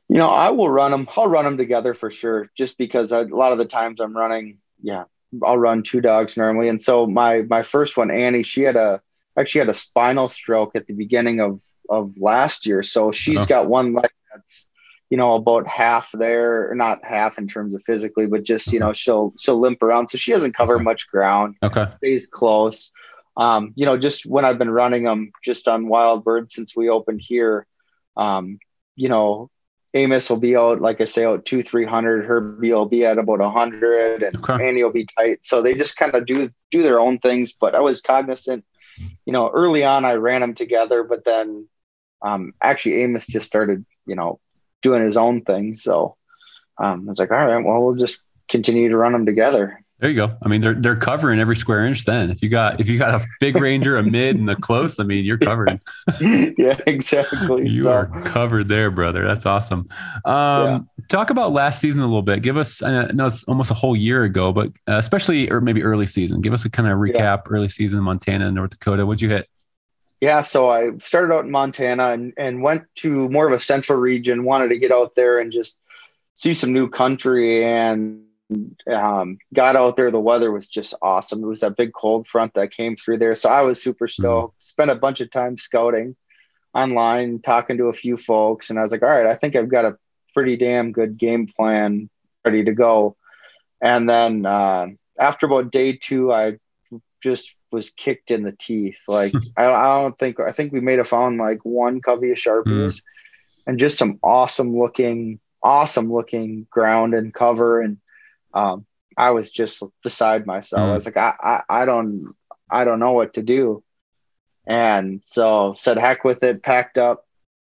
[SPEAKER 2] You know, I will run them. I'll run them together for sure, just because I, a lot of the times I'm running. Yeah, I'll run two dogs normally, and so my my first one, Annie, she had a actually had a spinal stroke at the beginning of of last year, so she's oh. got one leg that's you know about half there, not half in terms of physically, but just you know she'll she'll limp around, so she doesn't cover much ground.
[SPEAKER 1] Okay,
[SPEAKER 2] stays close um, you know, just when I've been running them just on wild birds since we opened here, um, you know, Amos will be out, like I say, out two, 300, Herbie will be at about a hundred and okay. Annie will be tight. So they just kind of do, do their own things. But I was cognizant, you know, early on I ran them together, but then, um, actually Amos just started, you know, doing his own thing. So, um, I was like, all right, well, we'll just continue to run them together.
[SPEAKER 1] There you go. I mean, they're they're covering every square inch. Then, if you got if you got a big ranger, a mid, and the close, I mean, you're covered.
[SPEAKER 2] yeah, exactly.
[SPEAKER 1] you so. are covered there, brother. That's awesome. Um, yeah. Talk about last season a little bit. Give us. I know it's almost a whole year ago, but uh, especially or maybe early season. Give us a kind of recap. Yeah. Early season Montana and North Dakota. What'd you hit?
[SPEAKER 2] Yeah, so I started out in Montana and, and went to more of a central region. Wanted to get out there and just see some new country and um, got out there. The weather was just awesome. It was that big cold front that came through there. So I was super mm-hmm. stoked. Mm-hmm. Spent a bunch of time scouting online, talking to a few folks. And I was like, all right, I think I've got a pretty damn good game plan ready to go. And then uh, after about day two, I just was kicked in the teeth. Like, I, I, don't think, I think we may have found like one covey of Sharpies mm-hmm. and just some awesome looking, awesome looking ground and cover. And um, I was just beside myself. Mm. I was like, I, I, I don't, I don't know what to do. And so said, heck with it, packed up,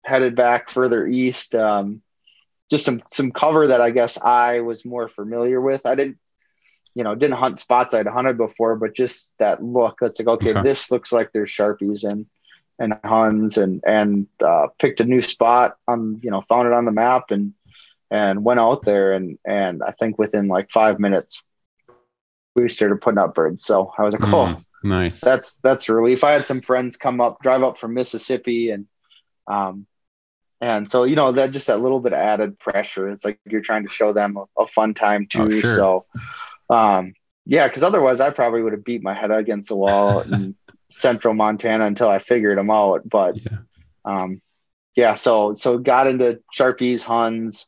[SPEAKER 2] headed back further east. Um, just some, some cover that I guess I was more familiar with. I didn't, you know, didn't hunt spots I'd hunted before, but just that look, it's like, okay, okay. this looks like there's Sharpies and, and Huns and, and, uh, picked a new spot on, you know, found it on the map and, and went out there and and I think within like five minutes we started putting up birds. So I was like, oh, mm,
[SPEAKER 1] nice.
[SPEAKER 2] That's that's relief. I had some friends come up, drive up from Mississippi, and um, and so you know that just that little bit of added pressure. It's like you're trying to show them a, a fun time oh, too. Oh, sure. So, um, yeah, because otherwise I probably would have beat my head against the wall in central Montana until I figured them out. But yeah. Um, yeah, so so got into Sharpies, Huns,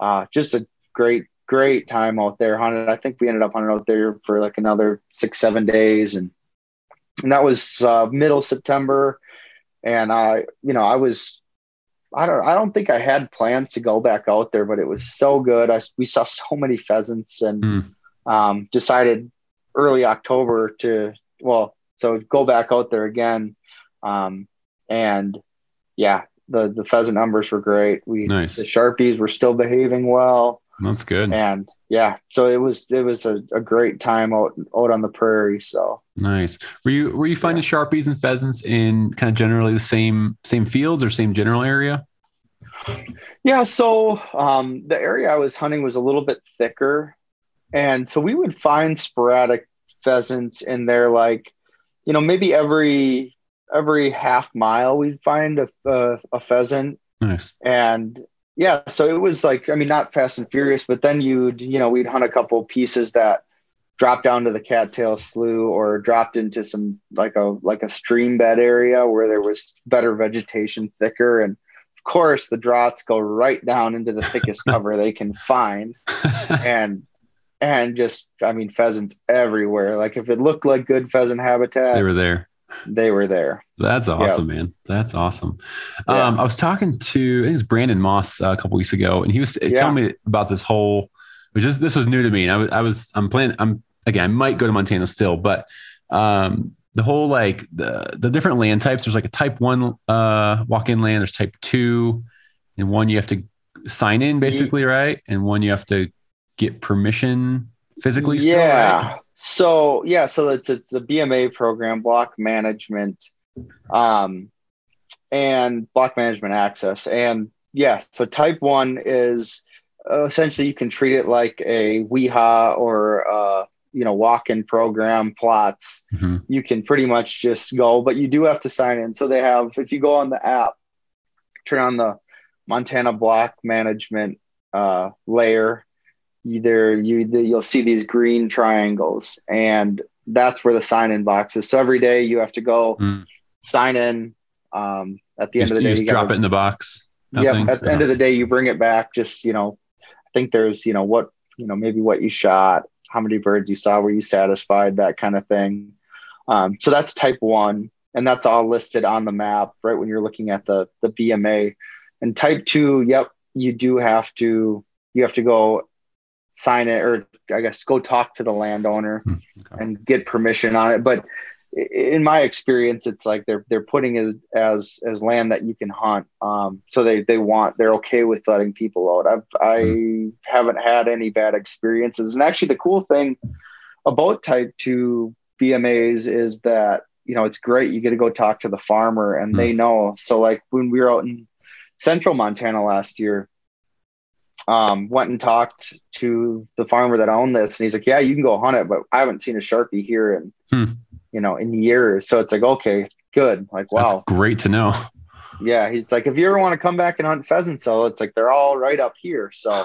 [SPEAKER 2] uh, just a great great time out there hunted. I think we ended up hunting out there for like another six seven days, and and that was uh, middle September. And I, you know, I was I don't I don't think I had plans to go back out there, but it was so good. I we saw so many pheasants and mm. Um, decided early October to well, so go back out there again. Um, and yeah, the the pheasant numbers were great. We nice. the sharpies were still behaving well.
[SPEAKER 1] That's good.
[SPEAKER 2] And yeah, so it was it was a, a great time out out on the prairie. So
[SPEAKER 1] nice. Were you were you finding yeah. sharpies and pheasants in kind of generally the same same fields or same general area?
[SPEAKER 2] Yeah, so um, the area I was hunting was a little bit thicker, and so we would find sporadic pheasants in there, like you know maybe every every half mile we'd find a, a, a pheasant.
[SPEAKER 1] Nice.
[SPEAKER 2] And yeah, so it was like, I mean, not fast and furious, but then you'd, you know, we'd hunt a couple pieces that dropped down to the cattail slough or dropped into some like a like a stream bed area where there was better vegetation thicker and of course the drahts go right down into the thickest cover they can find and and just i mean pheasants everywhere like if it looked like good pheasant habitat
[SPEAKER 1] they were there
[SPEAKER 2] they were there.
[SPEAKER 1] That's awesome, man. That's awesome. Yeah. Um, I was talking to I think it was Brandon Moss uh, a couple weeks ago, and he was yeah. telling me about this whole. Which is this was new to me, and I was I was I'm planning. I'm again I might go to Montana still, but um, the whole like the the different land types. There's like a type one uh, walk in land. There's type two, and one you have to sign in basically, right? And one you have to get permission physically.
[SPEAKER 2] Yeah. Still, right? So yeah, so it's it's the BMA program, block management, um, and block management access, and yeah, so type one is uh, essentially you can treat it like a WIHA or uh, you know walk-in program plots. Mm-hmm. You can pretty much just go, but you do have to sign in. So they have if you go on the app, turn on the Montana block management uh, layer either you you'll see these green triangles and that's where the sign in box is. So every day you have to go mm. sign in um, at the
[SPEAKER 1] you
[SPEAKER 2] end of the day
[SPEAKER 1] you, you drop gotta, it in the box
[SPEAKER 2] yeah at the end of the day you bring it back just you know i think there's you know what you know maybe what you shot how many birds you saw were you satisfied that kind of thing. Um, so that's type one and that's all listed on the map right when you're looking at the the bma and type two yep you do have to you have to go sign it or I guess go talk to the landowner hmm, okay. and get permission on it. But in my experience, it's like they're they're putting as as as land that you can hunt. Um, so they they want they're okay with letting people out. I've I hmm. haven't had any bad experiences. And actually, the cool thing about Type Two BMAs is that you know it's great. You get to go talk to the farmer and they hmm. know. So like when we were out in Central Montana last year, um, went and talked to the farmer that owned this, and he's like, "Yeah, you can go hunt it, but I haven't seen a sharpie here in hmm. you know in years." So it's like, okay, good. Like, wow, That's
[SPEAKER 1] great to know.
[SPEAKER 2] Yeah, he's like, if you ever want to come back and hunt pheasants, so it's like they're all right up here. So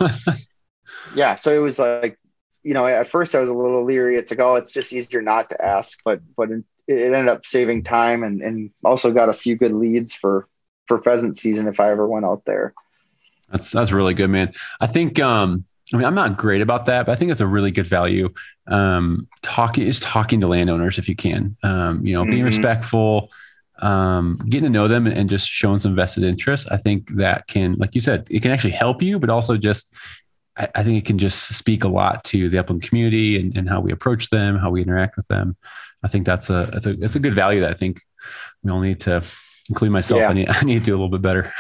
[SPEAKER 2] yeah, so it was like, you know, at first I was a little leery. It's like, oh, it's just easier not to ask, but but it ended up saving time and and also got a few good leads for for pheasant season if I ever went out there.
[SPEAKER 1] That's that's really good, man. I think um I mean I'm not great about that, but I think it's a really good value. Um talking is talking to landowners if you can. Um, you know, being mm-hmm. respectful, um, getting to know them and just showing some vested interest. I think that can, like you said, it can actually help you, but also just I, I think it can just speak a lot to the upland community and, and how we approach them, how we interact with them. I think that's a that's a that's a good value that I think we all need to include myself. Yeah. I need I need to do a little bit better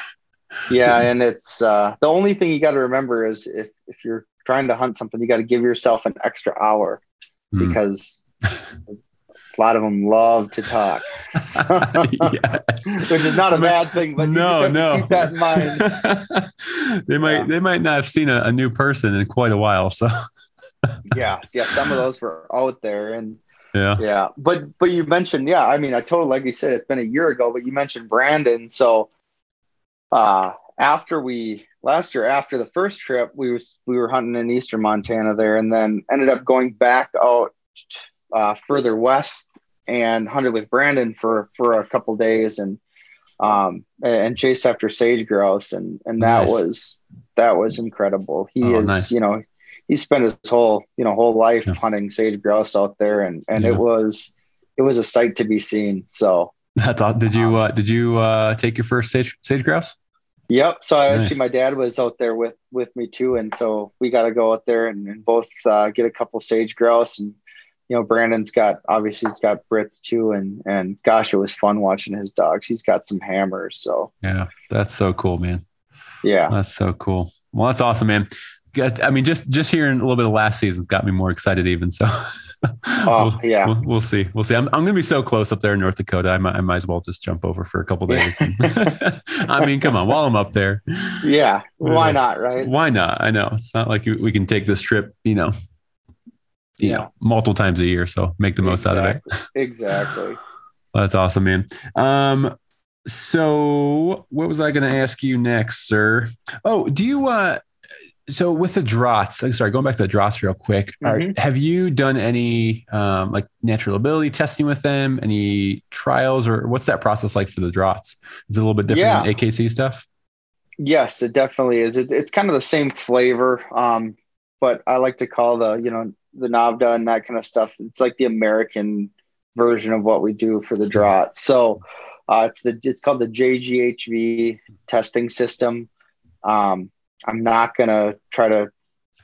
[SPEAKER 2] yeah and it's uh, the only thing you got to remember is if if you're trying to hunt something you got to give yourself an extra hour mm. because a lot of them love to talk yes. which is not a bad thing but no no keep that in mind
[SPEAKER 1] they might yeah. they might not have seen a, a new person in quite a while so
[SPEAKER 2] yeah yeah some of those were out there and yeah yeah but but you mentioned yeah i mean i totally like you said it's been a year ago but you mentioned brandon so uh, after we last year after the first trip we was we were hunting in eastern montana there and then ended up going back out uh, further west and hunted with brandon for for a couple days and um and chased after sage grouse and and that nice. was that was incredible he oh, is nice. you know he spent his whole you know whole life yeah. hunting sage grouse out there and and yeah. it was it was a sight to be seen so
[SPEAKER 1] that's all did you um, uh did you uh take your first sage sage grouse
[SPEAKER 2] Yep. So nice. actually, my dad was out there with with me too, and so we got to go out there and, and both uh, get a couple sage grouse, and you know, Brandon's got obviously he's got Brits too, and and gosh, it was fun watching his dogs. He's got some hammers. So
[SPEAKER 1] yeah, that's so cool, man.
[SPEAKER 2] Yeah,
[SPEAKER 1] that's so cool. Well, that's awesome, man. I mean, just just hearing a little bit of last season's got me more excited even. So
[SPEAKER 2] Oh we'll, yeah,
[SPEAKER 1] we'll, we'll, see. We'll see. I'm, I'm going to be so close up there in North Dakota. I might, I might as well just jump over for a couple days. I mean, come on, while I'm up there.
[SPEAKER 2] Yeah, why not? Right?
[SPEAKER 1] Why not? I know it's not like we can take this trip. You know, you yeah. know, multiple times a year. So make the most
[SPEAKER 2] exactly.
[SPEAKER 1] out of
[SPEAKER 2] it. exactly.
[SPEAKER 1] That's awesome, man. Um, so what was I going to ask you next, sir? Oh, do you uh so with the drahts, sorry, going back to the drahts real quick, mm-hmm. are, have you done any um, like natural ability testing with them? Any trials, or what's that process like for the drahts? Is it a little bit different yeah. than AKC stuff?
[SPEAKER 2] Yes, it definitely is. It, it's kind of the same flavor, um, but I like to call the you know the NAVHDA and that kind of stuff. It's like the American version of what we do for the draht. So uh, it's the it's called the JGHV testing system. Um, I'm not going to try to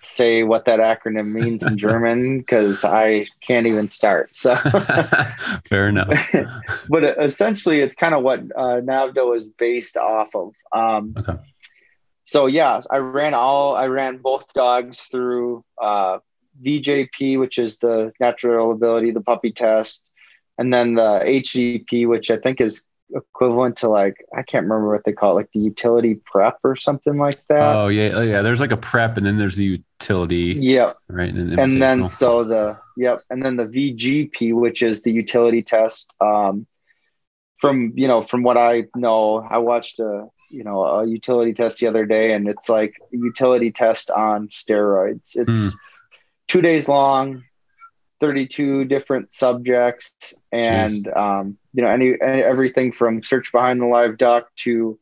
[SPEAKER 2] say what that acronym means in German because I can't even start. So
[SPEAKER 1] fair enough.
[SPEAKER 2] but essentially, it's kind of what uh, NAVHDA is based off of. Um, okay. So yeah, I ran all I ran both dogs through uh, VJP, which is the natural ability, the puppy test, and then the HZP, which I think is equivalent to like I can't remember what they call it, like the utility prep or something like that.
[SPEAKER 1] Oh yeah, oh yeah. There's like a prep, and then there's the utility.
[SPEAKER 2] Yep.
[SPEAKER 1] Right.
[SPEAKER 2] And, and then so the yep, and then the VGP, which is the utility test. Um, from you know, from what I know, I watched a you know a utility test the other day, and it's like a utility test on steroids. It's mm. two days long 32 different subjects and um, you know any, any, everything from search behind the live duck to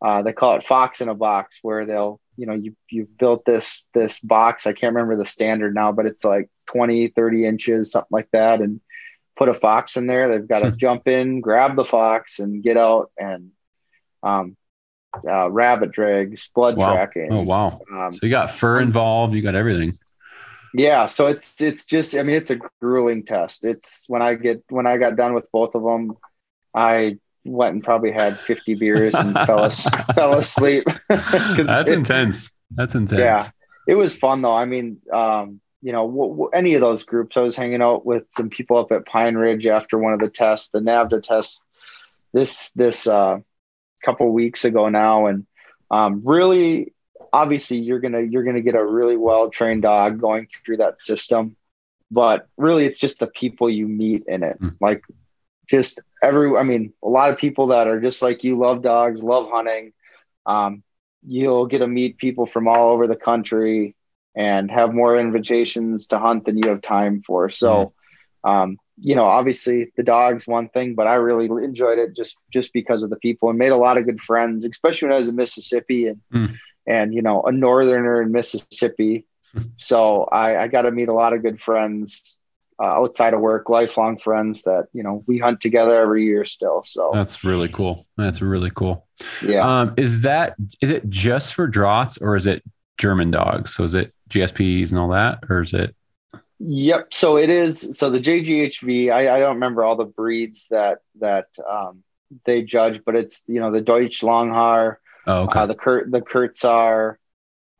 [SPEAKER 2] uh, they call it fox in a box where they'll you know you you've built this this box. I can't remember the standard now but it's like 20 30 inches something like that and put a fox in there. They've got to jump in grab the fox and get out and um, uh, rabbit drags blood
[SPEAKER 1] wow.
[SPEAKER 2] tracking
[SPEAKER 1] oh wow. um, so you got fur involved you got everything
[SPEAKER 2] yeah, so it's it's just I mean it's a grueling test. It's when I get when I got done with both of them, I went and probably had 50 beers and fell fell asleep.
[SPEAKER 1] That's it, intense. That's intense.
[SPEAKER 2] Yeah, it was fun though. I mean, um, you know, w- w- any of those groups. I was hanging out with some people up at Pine Ridge after one of the tests, the NAVHDA test, this this uh, couple weeks ago now, and um, really obviously you're gonna you're gonna get a really well trained dog going through that system but really it's just the people you meet in it mm. like just every i mean a lot of people that are just like you love dogs love hunting um, you'll get to meet people from all over the country and have more invitations to hunt than you have time for so mm. um, you know obviously the dog's one thing but i really enjoyed it just just because of the people and made a lot of good friends especially when i was in mississippi and mm and you know a northerner in Mississippi. so I, I got to meet a lot of good friends uh, outside of work, lifelong friends that you know we hunt together every year still. So
[SPEAKER 1] that's really cool. That's really cool.
[SPEAKER 2] Yeah.
[SPEAKER 1] Um, is that is it just for drahts or is it German dogs? So is it GSPs and all that, or is it?
[SPEAKER 2] Yep. So it is. So the JGHV. I, I don't remember all the breeds that that um, they judge, but it's you know the Deutsch Langhaar,
[SPEAKER 1] Oh, okay. Uh,
[SPEAKER 2] the Kurt, the Kurzhaar,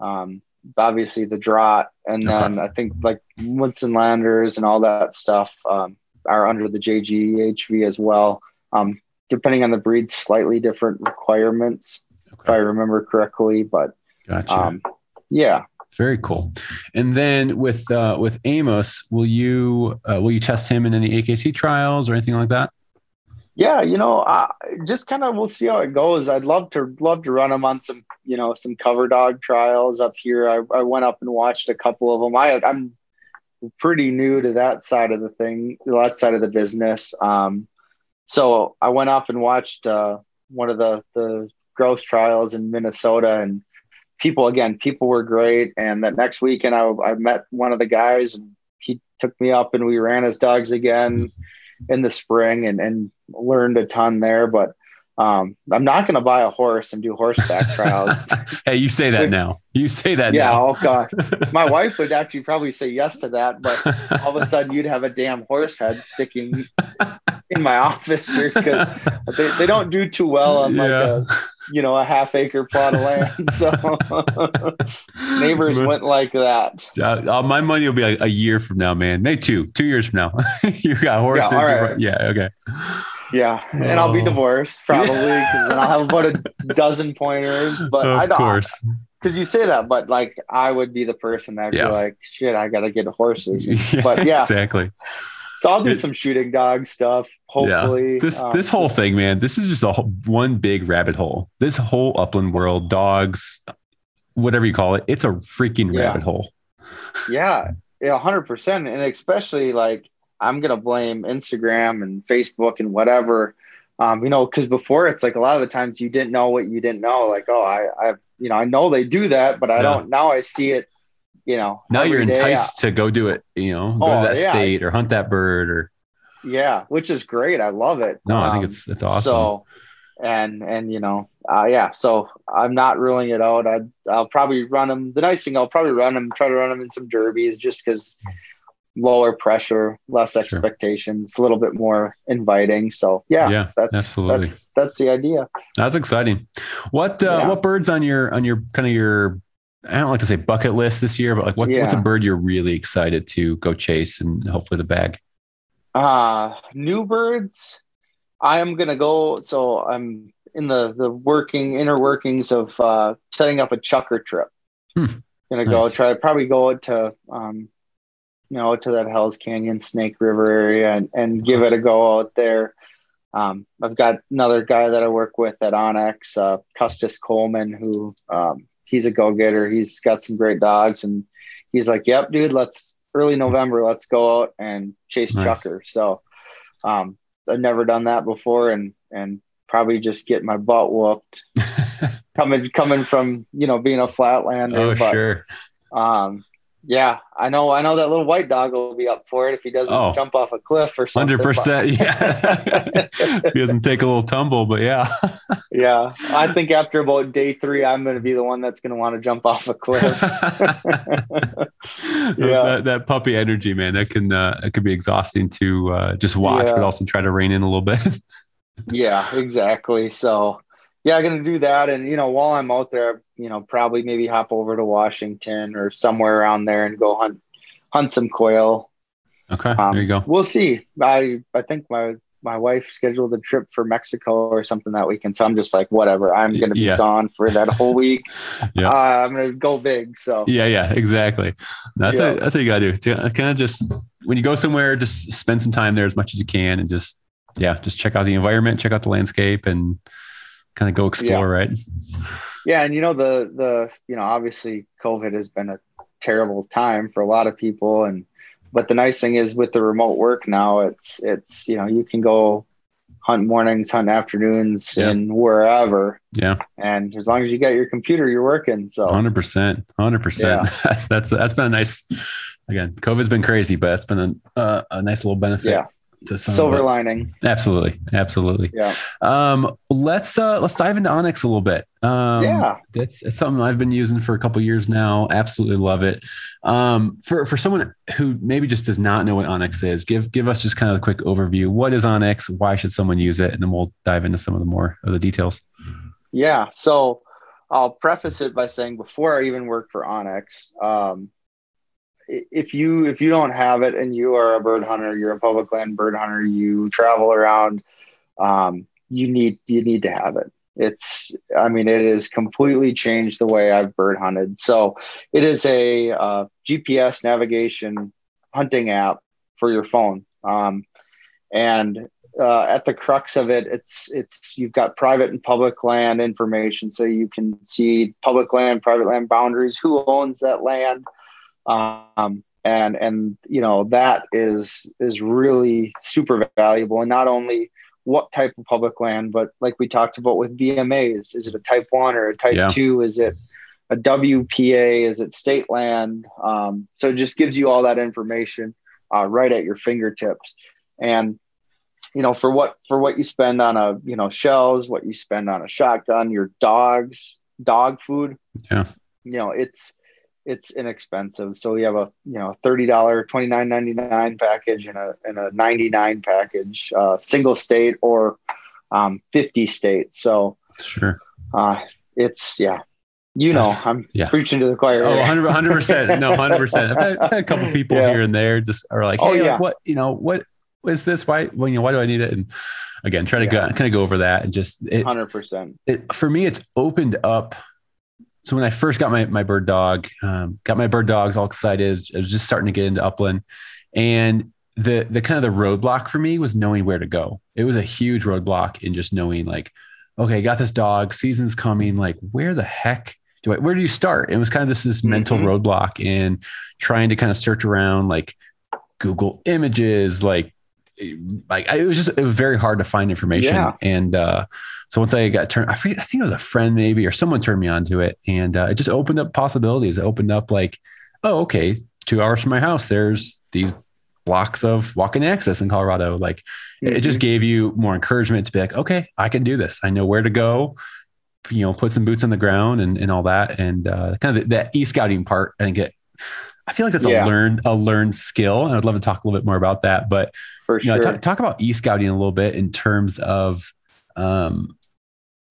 [SPEAKER 2] um, obviously the Draht, and then okay. I think like Munsterlanders and all that stuff um, are under the JGHV as well. Um, depending on the breed, slightly different requirements, okay. if I remember correctly. But
[SPEAKER 1] gotcha.
[SPEAKER 2] Um, yeah,
[SPEAKER 1] very cool. And then with uh, with Amos, will you uh, will you test him in any AKC trials or anything like that?
[SPEAKER 2] Yeah, you know, uh, just kind of we'll see how it goes. I'd love to love to run them on some, you know, some cover dog trials up here. I, I went up and watched a couple of them. I I'm pretty new to that side of the thing, that side of the business. Um, so I went up and watched uh, one of the the grouse trials in Minnesota, and people again, people were great. And that next weekend, I, I met one of the guys, and he took me up, and we ran his dogs again in the spring, and and learned a ton there. But um, I'm not going to buy a horse and do horseback trials.
[SPEAKER 1] hey, you say that Which, now. You say that
[SPEAKER 2] yeah,
[SPEAKER 1] now.
[SPEAKER 2] oh god. My wife would actually probably say yes to that, but all of a sudden you'd have a damn horse head sticking in my office because they, they don't do too well on like a you know a half acre plot of land. So neighbors went like that.
[SPEAKER 1] Uh, my money will be like a year from now, man. Maybe two, two years from now. you got horses. Yeah, right. yeah okay.
[SPEAKER 2] Yeah, and I'll be oh. divorced probably because then I'll have about a dozen pointers. But of I don't, course, because you say that, but like I would be the person that'd yeah. be like, "Shit, I gotta get horses." Yeah, but yeah,
[SPEAKER 1] exactly.
[SPEAKER 2] So I'll do some shooting dog stuff. Hopefully,
[SPEAKER 1] yeah. this um, this whole thing, man, this is just a whole, one big rabbit hole. This whole upland world, dogs, whatever you call it, it's a freaking yeah. rabbit hole.
[SPEAKER 2] Yeah, yeah, hundred percent, and especially like I'm gonna blame Instagram and Facebook and whatever. Um, you know, because before it's like a lot of the times you didn't know what you didn't know. Like, oh, I, I, you know, I know they do that, but I yeah. don't. Now I see it. You know,
[SPEAKER 1] now you're enticed to go do it. You know, go oh, to that yeah, state or hunt that bird or.
[SPEAKER 2] Yeah, which is great. I love it.
[SPEAKER 1] No, um, I think um, it's it's awesome.
[SPEAKER 2] So, and and you know, uh, yeah. So I'm not ruling it out. I I'll probably run them. The nice thing, I'll probably run them. Try to run them in some derbies, just because lower pressure, less expectations, sure. a little bit more inviting. So yeah, yeah, that's absolutely that's, that's the idea.
[SPEAKER 1] That's exciting. What uh, yeah. what birds on your on your kind of your I don't like to say bucket list this year, but like what's yeah. what's a bird you're really excited to go chase and hopefully the bag?
[SPEAKER 2] Uh new birds. I am gonna go. So I'm in the the working inner workings of uh, setting up a chukar trip. Hmm. Gonna nice. go try probably go to um, you know, to that Hell's Canyon, Snake River area and, and give it a go out there. Um, I've got another guy that I work with at onX, uh, Custis Coleman, who um, he's a go getter. He's got some great dogs, and he's like, "Yep, dude, let's early November, let's go out and chase nice. chukar." So um, I've never done that before, and and probably just get my butt whooped coming coming from you know being a flatlander.
[SPEAKER 1] Oh, but, sure.
[SPEAKER 2] Um, yeah, I know. I know that little white dog will be up for it if he doesn't oh, jump off a cliff or something.
[SPEAKER 1] Hundred percent. Yeah, he doesn't take a little tumble, but yeah.
[SPEAKER 2] yeah, I think after about day three, I'm going to be the one that's going to want to jump off a cliff.
[SPEAKER 1] yeah, that, that, puppy energy, man, that can uh, it can be exhausting to uh, just watch, yeah. but also try to rein in a little bit.
[SPEAKER 2] yeah, exactly. So yeah, I'm gonna do that. And you know, while I'm out there, you know, probably maybe hop over to Washington or somewhere around there and go hunt hunt some quail.
[SPEAKER 1] Okay, um, there you go.
[SPEAKER 2] We'll see. I I think my my wife scheduled a trip for Mexico or something that weekend, so I'm just like, whatever. I'm gonna be yeah. gone for that whole week. yeah, uh, I'm gonna go big. So
[SPEAKER 1] yeah, yeah, exactly. That's yeah. that's what you gotta do. Kind of just when you go somewhere, just spend some time there as much as you can, and just yeah, just check out the environment, check out the landscape, and kind of go explore, yeah. right?
[SPEAKER 2] Yeah, and you know the the you know obviously COVID has been a terrible time for a lot of people, and but the nice thing is with the remote work now, it's it's you know you can go hunt mornings, hunt afternoons, yeah. and wherever.
[SPEAKER 1] Yeah.
[SPEAKER 2] And as long as you got your computer, you're working. So.
[SPEAKER 1] Hundred percent, hundred percent. That's that's been a nice. Again, COVID's been crazy, but it's been a uh, a nice little benefit.
[SPEAKER 2] Yeah to some silver lining.
[SPEAKER 1] Absolutely, absolutely.
[SPEAKER 2] Yeah.
[SPEAKER 1] Um, let's uh, let's dive into onX a little bit. Um,
[SPEAKER 2] yeah,
[SPEAKER 1] that's, that's something I've been using for a couple years now. Absolutely love it. Um, for for someone who maybe just does not know what onX is, give give us just kind of a quick overview. What is onX? Why should someone use it? And then we'll dive into some of the more of the details.
[SPEAKER 2] Yeah. So I'll preface it by saying before I even worked for onX, um, if you if you don't have it and you are a bird hunter, you're a public land bird hunter, you travel around, um, you need you need to have it. It's I mean it has completely changed the way I've bird hunted. So it is a uh, GPS navigation hunting app for your phone, um, and uh, at the crux of it, it's it's you've got private and public land information, so you can see public land, private land boundaries, who owns that land, um, and and you know that is is really super valuable, and not only what type of public land, but like we talked about with BMAs, is it a type one or a type yeah. two? Is it a WPA? Is it state land? Um, so it just gives you all that information uh, right at your fingertips, and you know for what for what you spend on a you know shells what you spend on a shotgun your dogs dog food
[SPEAKER 1] yeah
[SPEAKER 2] you know it's it's inexpensive so we have a you know $30 $29.99 package and a and a 99 package uh, single state or um, 50 states so
[SPEAKER 1] sure
[SPEAKER 2] uh, it's yeah you know i'm yeah. preaching to the choir
[SPEAKER 1] oh 100 percent no 100 percent I've, had, a couple people yeah. here and there just are like oh, hey oh, yeah. what you know what is this? Why, well, you know, why do I need it? And again, try to go, kind of go over that and just
[SPEAKER 2] hundred percent.
[SPEAKER 1] For me, it's opened up. So when I first got my, my bird dog, um, got my bird dogs all excited. I was just starting to get into upland and the, the kind of the roadblock for me was knowing where to go. It was a huge roadblock in just knowing like, okay, got this dog season's coming. Like where the heck do I, where do you start? It was kind of this, this mm-hmm. mental roadblock in trying to kind of search around like Google images, like like it was just it was very hard to find information yeah. and uh, so once i got turned i forget i think it was a friend maybe or someone turned me on to it and uh, it just opened up possibilities it opened up like oh okay two hours from my house there's these blocks of walking access in colorado like mm-hmm. it just mm-hmm. gave you more encouragement to be like okay i can do this i know where to go you know put some boots on the ground and, and all that and uh, kind of the, that e-scouting part i think it I feel like that's yeah. a learned a learned skill, and I'd love to talk a little bit more about that. But
[SPEAKER 2] for
[SPEAKER 1] you know, talk, talk, about e scouting a little bit in terms of, um,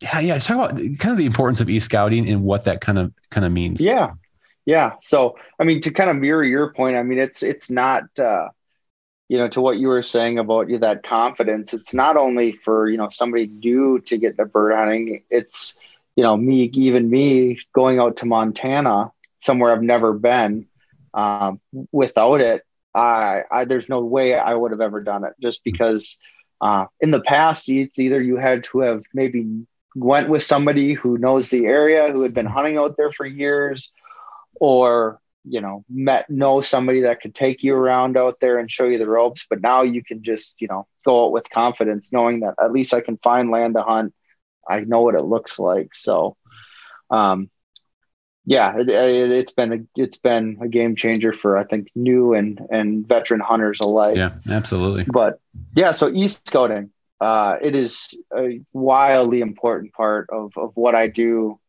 [SPEAKER 1] yeah, yeah. Talk about kind of the importance of e scouting and what that kind of kind of means.
[SPEAKER 2] Yeah, yeah. So, I mean, to kind of mirror your point, I mean, it's it's not, uh, you know, to what you were saying about you that confidence. It's not only for you know somebody new to get the bird hunting. It's you know me, even me, going out to Montana, somewhere I've never been um, without it, I, I, there's no way I would have ever done it just because uh, in the past it's either you had to have maybe went with somebody who knows the area who had been hunting out there for years or you know met know somebody that could take you around out there and show you the ropes but now you can just you know go out with confidence knowing that at least i can find land to hunt i know what it looks like so um, yeah, it, has been a it's been a game changer for I think new and and veteran hunters alike.
[SPEAKER 1] Yeah, absolutely.
[SPEAKER 2] But yeah, so e scouting, uh, it is a wildly important part of of what I do.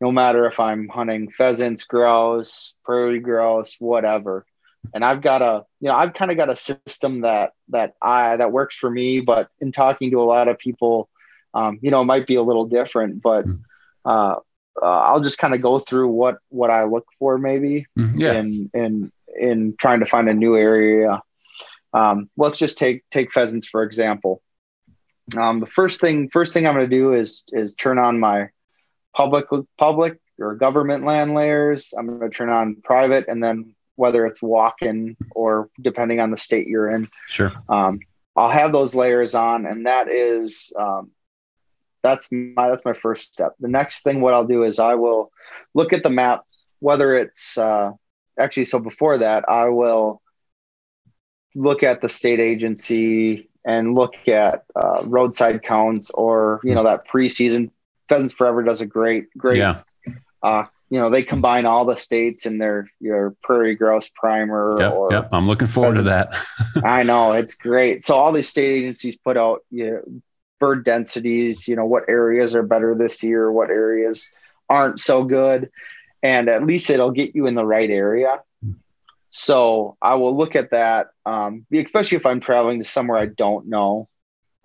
[SPEAKER 2] No matter if I'm hunting pheasants, grouse, prairie grouse, whatever, and I've got a you know I've kind of got a system that that I that works for me. But in talking to a lot of people, um, you know, it might be a little different, but. Hmm. Uh, uh, I'll just kind of go through what what I look for maybe
[SPEAKER 1] mm-hmm. yeah.
[SPEAKER 2] in in in trying to find a new area. Um, let's just take take pheasants for example. Um, the first thing first thing I'm going to do is is turn on my public public or government land layers. I'm going to turn on private, and then whether it's walk-in or depending on the state you're in.
[SPEAKER 1] Sure.
[SPEAKER 2] Um, I'll have those layers on, and that is um, that's my that's my first step. The next thing what I'll do is I will look at the map, whether it's uh, actually so before that I will look at the state agency and look at uh, roadside counts or you know that preseason. Pheasants Forever does a great great.
[SPEAKER 1] Yeah.
[SPEAKER 2] Uh, you know they combine all the states in their your prairie grouse primer.
[SPEAKER 1] Yep,
[SPEAKER 2] or
[SPEAKER 1] yep. I'm looking forward to that.
[SPEAKER 2] I know it's great. So all these state agencies put out you know, bird densities, you know, what areas are better this year, what areas aren't so good. And at least it'll get you in the right area. So I will look at that, um, especially if I'm traveling to somewhere I don't know.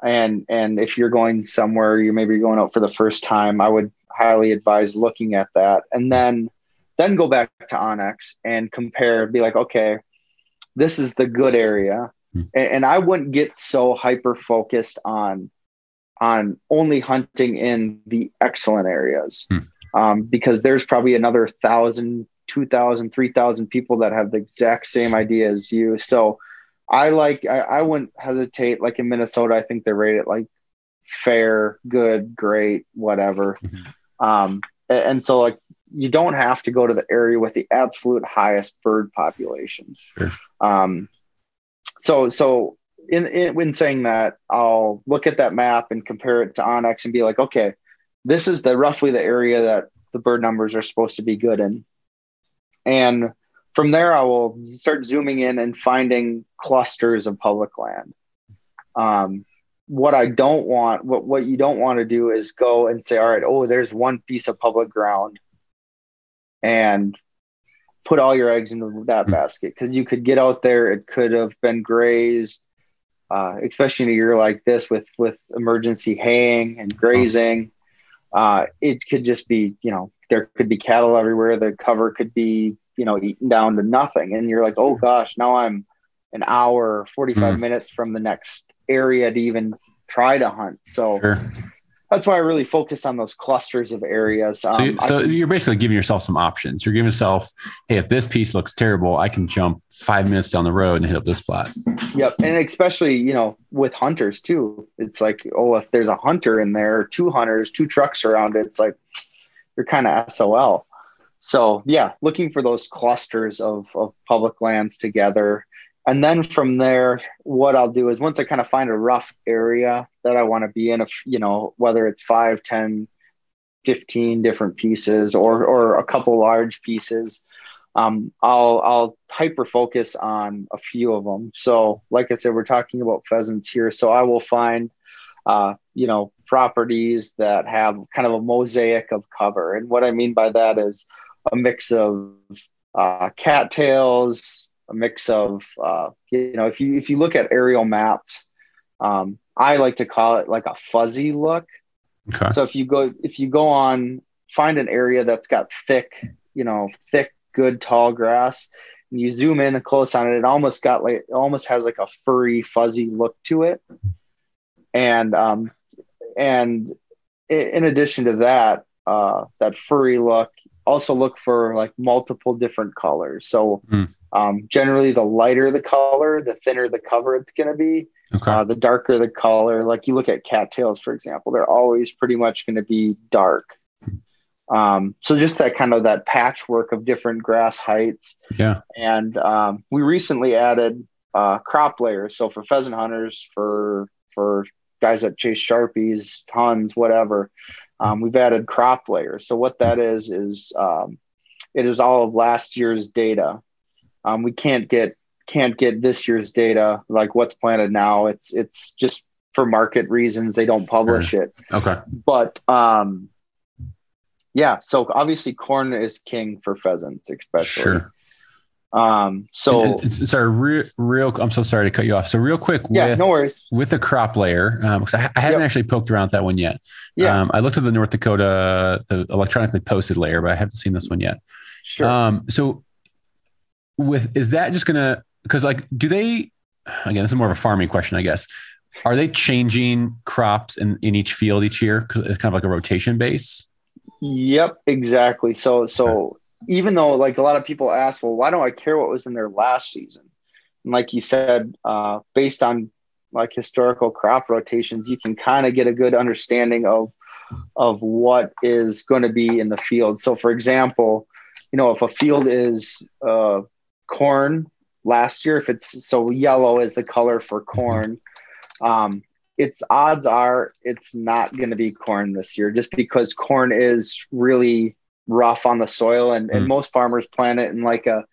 [SPEAKER 2] And and if you're going somewhere, you maybe going out for the first time, I would highly advise looking at that. And then then go back to onX and compare, be like, okay, this is the good area. Hmm. And, and I wouldn't get so hyper focused on on only hunting in the excellent areas hmm. um, because there's probably another thousand, two thousand, three thousand people that have the exact same idea as you. So I like I, I wouldn't hesitate like in Minnesota. I think they rate it like fair, good, great, whatever. Mm-hmm. Um, and so like you don't have to go to the area with the absolute highest bird populations. Sure. Um, so so in, in in saying that, I'll look at that map and compare it to onX and be like, okay, this is the roughly the area that the bird numbers are supposed to be good in, and from there I will start zooming in and finding clusters of public land. Um, what I don't want, what what you don't want to do is go and say, all right, oh, there's one piece of public ground, and put all your eggs into that mm-hmm. basket because you could get out there, it could have been grazed, uh, especially in a year like this with with emergency haying and grazing. Uh, it could just be, you know, there could be cattle everywhere. The cover could be, you know, eaten down to nothing, and you're like, oh gosh, now I'm an hour, 45 mm. minutes from the next area to even try to hunt. So sure. that's why I really focus on those clusters of areas.
[SPEAKER 1] Um, so, you, so you're basically giving yourself some options. You're giving yourself, hey, if this piece looks terrible, I can jump five minutes down the road and hit up this plot.
[SPEAKER 2] Yep. And especially, you know, with hunters too, it's like, oh, if there's a hunter in there, two hunters, two trucks around it, it's like you're kind of SOL. So yeah, looking for those clusters of, of public lands together and then from there what i'll do is once i kind of find a rough area that i want to be in if you know whether it's 5 10 15 different pieces or or a couple large pieces um, I'll I'll hyper focus on a few of them. So, like I said, we're talking about pheasants here. So I will find, uh, you know, properties that have kind of a mosaic of cover. And what I mean by that is a mix of uh, cattails, a mix of uh, you know if you if you look at aerial maps um, i like to call it like a fuzzy look okay. so if you go if you go on find an area that's got thick you know thick good tall grass and you zoom in close on it it almost got like it almost has like a furry fuzzy look to it and um and in addition to that uh that furry look also look for like multiple different colors so mm. Um, generally, the lighter the color, the thinner the cover it's going to be. Okay. Uh, the darker the color, like you look at cattails, for example, they're always pretty much going to be dark. Um, so just that kind of that patchwork of different grass heights.
[SPEAKER 1] Yeah.
[SPEAKER 2] And um, we recently added uh, crop layers. So for pheasant hunters, for for guys that chase sharpies, Huns, whatever, um, we've added crop layers. So what that is is um, it is all of last year's data. Um, we can't get can't get this year's data like what's planted now. It's it's just for market reasons they don't publish it.
[SPEAKER 1] Okay.
[SPEAKER 2] But um, yeah, so obviously corn is king for pheasants, especially. Sure. Um, so
[SPEAKER 1] it's, our real, real, I'm so sorry to cut you off. So real quick,
[SPEAKER 2] yeah, with, no worries.
[SPEAKER 1] With the crop layer, um, cause I, I hadn't yep. actually poked around that one yet. Yeah. Um, I looked at the North Dakota, the electronically posted layer, but I haven't seen this one yet. Sure. Um, so with is that just gonna because like do they again this is more of a farming question i guess are they changing crops in, in each field each year because it's kind of like a rotation base
[SPEAKER 2] yep exactly so so okay. Even though like a lot of people ask well why don't i care what was in their last season? And like you said uh, based on like historical crop rotations you can kind of get a good understanding of of what is going to be in the field. So for example you know if a field is uh, corn last year, if it's so yellow is the color for corn, um, its odds are it's not going to be corn this year just because corn is really rough on the soil and, mm. and most farmers plant it in like a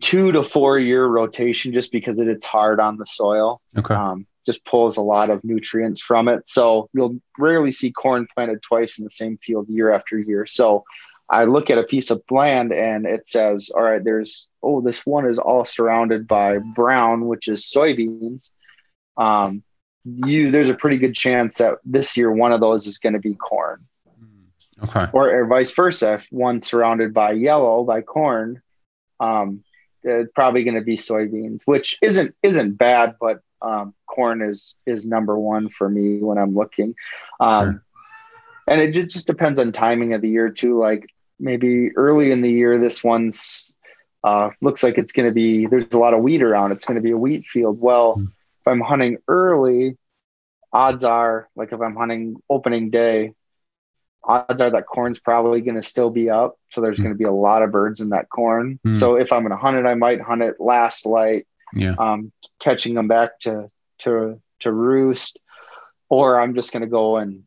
[SPEAKER 2] two to four year rotation just because it, it's hard on the soil.
[SPEAKER 1] Okay. Um,
[SPEAKER 2] just pulls a lot of nutrients from it. So you'll rarely see corn planted twice in the same field year after year. So I look at a piece of land and it says, all right, there's, oh, this one is all surrounded by brown, which is soybeans. Um, you, there's a pretty good chance that this year one of those is going to be corn.
[SPEAKER 1] Okay.
[SPEAKER 2] Or, or, vice versa. If one surrounded by yellow, by corn, um, it's probably going to be soybeans, which isn't isn't bad, but um, corn is is number one for me when I'm looking. Um, sure. And it just, just depends on timing of the year too. Like maybe early in the year, this one's uh, looks like it's going to be there's a lot of wheat around. It's going to be a wheat field. Well, mm. if I'm hunting early, odds are like if I'm hunting opening day, odds are that corn's probably going to still be up. So there's mm. going to be a lot of birds in that corn. Mm. So if I'm going to hunt it, I might hunt it last light,
[SPEAKER 1] yeah.
[SPEAKER 2] um, catching them back to to to roost, or I'm just going to go and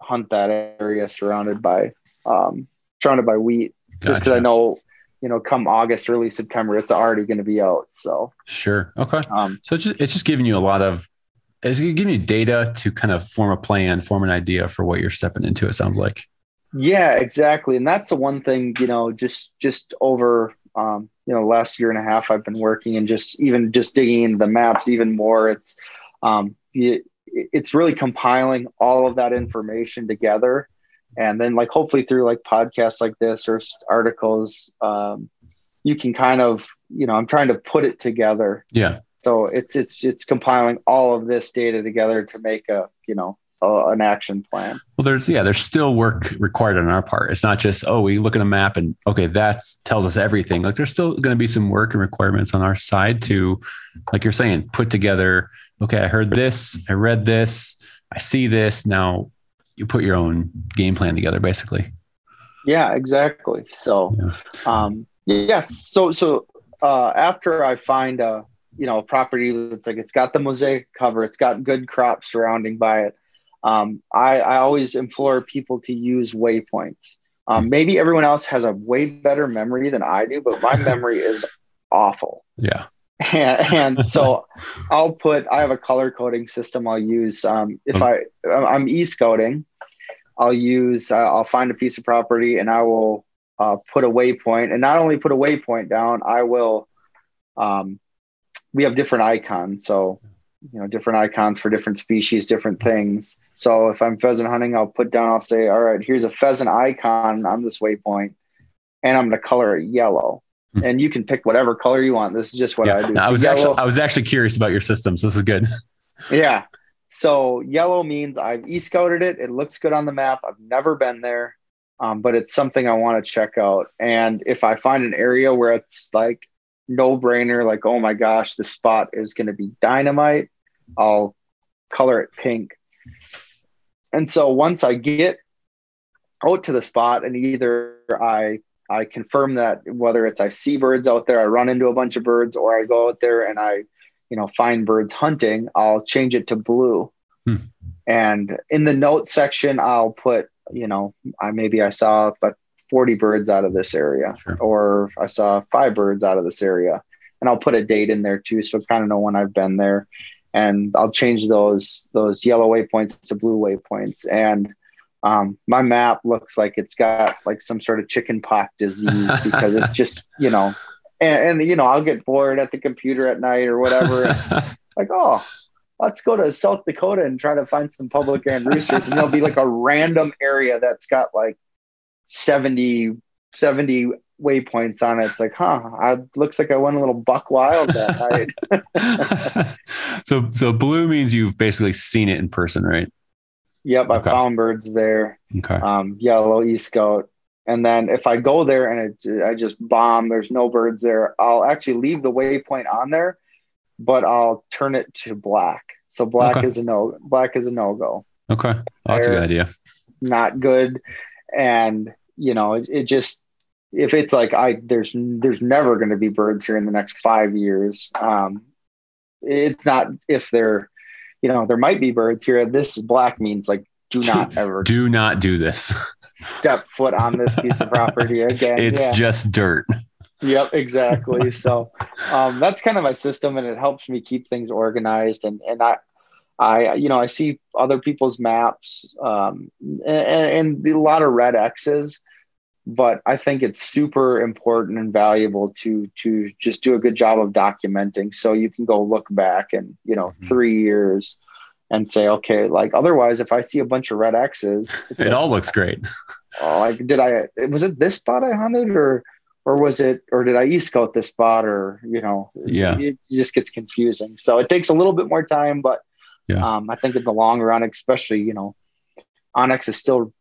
[SPEAKER 2] hunt that area surrounded by um, surrounded by wheat, gotcha. just because I know you know, come August, early September, it's already going to be out. So
[SPEAKER 1] sure, okay. Um, so it's just, it's just giving you a lot of it's giving you data to kind of form a plan, form an idea for what you're stepping into. It sounds like.
[SPEAKER 2] Yeah, exactly, and that's the one thing you know, just just over um, you know, last year and a half, I've been working and just even just digging into the maps even more. It's um, it, it's really compiling all of that information together and then like hopefully through like podcasts like this or articles um, you can kind of you know i'm trying to put it together
[SPEAKER 1] yeah
[SPEAKER 2] so it's it's it's compiling all of this data together to make a you know a, an action plan.
[SPEAKER 1] Well there's yeah there's still work required on our part. It's not just oh we look at a map and okay that tells us everything. Like there's still going to be some work and requirements on our side to like you're saying put together okay i heard this i read this i see this. Now you put your own game plan together basically.
[SPEAKER 2] Yeah exactly. So yeah. um yes. So so uh after i find a you know property that's like it's got the mosaic cover it's got good crops surrounding by it. Um i i always implore people to use waypoints. Um, maybe everyone else has a way better memory than I do, but my memory is awful.
[SPEAKER 1] Yeah.
[SPEAKER 2] And, and, so I'll put I have a color coding system I'll use. Um, if I I'm e scouting I'll use uh, I'll find a piece of property and I will uh, put a waypoint. And not only put a waypoint down I will um, we have different icons so you know different icons for different species different things so if I'm pheasant hunting I'll put down I'll say all right here's a pheasant icon on this waypoint and I'm going to color it yellow Hmm. and you can pick whatever color you want. This is just what yeah. I do.
[SPEAKER 1] I was yellow, actually I was actually curious about your systems. This is good.
[SPEAKER 2] yeah. So yellow means I've e-scouted it. It looks good on the map. I've never been there, um, but it's something I want to check out. And if I find an area where it's like no brainer, like oh my gosh, the spot is going to be dynamite, I'll color it pink. And so once I get out to the spot and either I I confirm that whether it's I see birds out there, I run into a bunch of birds, or I go out there and I, you know, find birds hunting, I'll change it to blue. Hmm. And in the note section, I'll put, you know, I maybe I saw but 40 birds out of this area, sure. or I saw five birds out of this area. And I'll put a date in there too, so kind of know when I've been there. And I'll change those those yellow waypoints to blue waypoints. And um, my map looks like it's got like some sort of chicken pox disease because it's just you know and, and, you know i'll get bored at the computer at night or whatever like oh let's go to south dakota and try to find some public land roosters and there'll be like a random area that's got like 70 70 waypoints on it it's like huh I, looks like i went a little buck wild that
[SPEAKER 1] night so so blue means you've basically seen it in person right
[SPEAKER 2] Yep, okay. I found birds there.
[SPEAKER 1] Okay.
[SPEAKER 2] Um, yellow east goat, And then if I go there and it, I just bomb, there's no birds there. I'll actually leave the waypoint on there, but I'll turn it to black. So black okay. is a no. Black is a no go.
[SPEAKER 1] Okay, oh, that's a good idea.
[SPEAKER 2] Not good, and you know it, it just if it's like I there's there's never going to be birds here in the next five years. Um, it's not if they're you know, there might be birds here. This black means like, do not ever
[SPEAKER 1] do not do this.
[SPEAKER 2] step foot on this piece of property again.
[SPEAKER 1] It's yeah. just dirt.
[SPEAKER 2] Yep, exactly. so um, that's kind of my system, and it helps me keep things organized. And and I, I you know, I see other people's maps, um, and, and a lot of red X's but I think it's super important and valuable to to just do a good job of documenting so you can go look back and you know mm-hmm. three years and say okay like otherwise if I see a bunch of red X's
[SPEAKER 1] it all looks great.
[SPEAKER 2] oh, like did I was it this spot I hunted or or was it or did I e scout this spot or you know
[SPEAKER 1] yeah
[SPEAKER 2] it just gets confusing so it takes a little bit more time but yeah. um, I think in the long run especially you know onX is still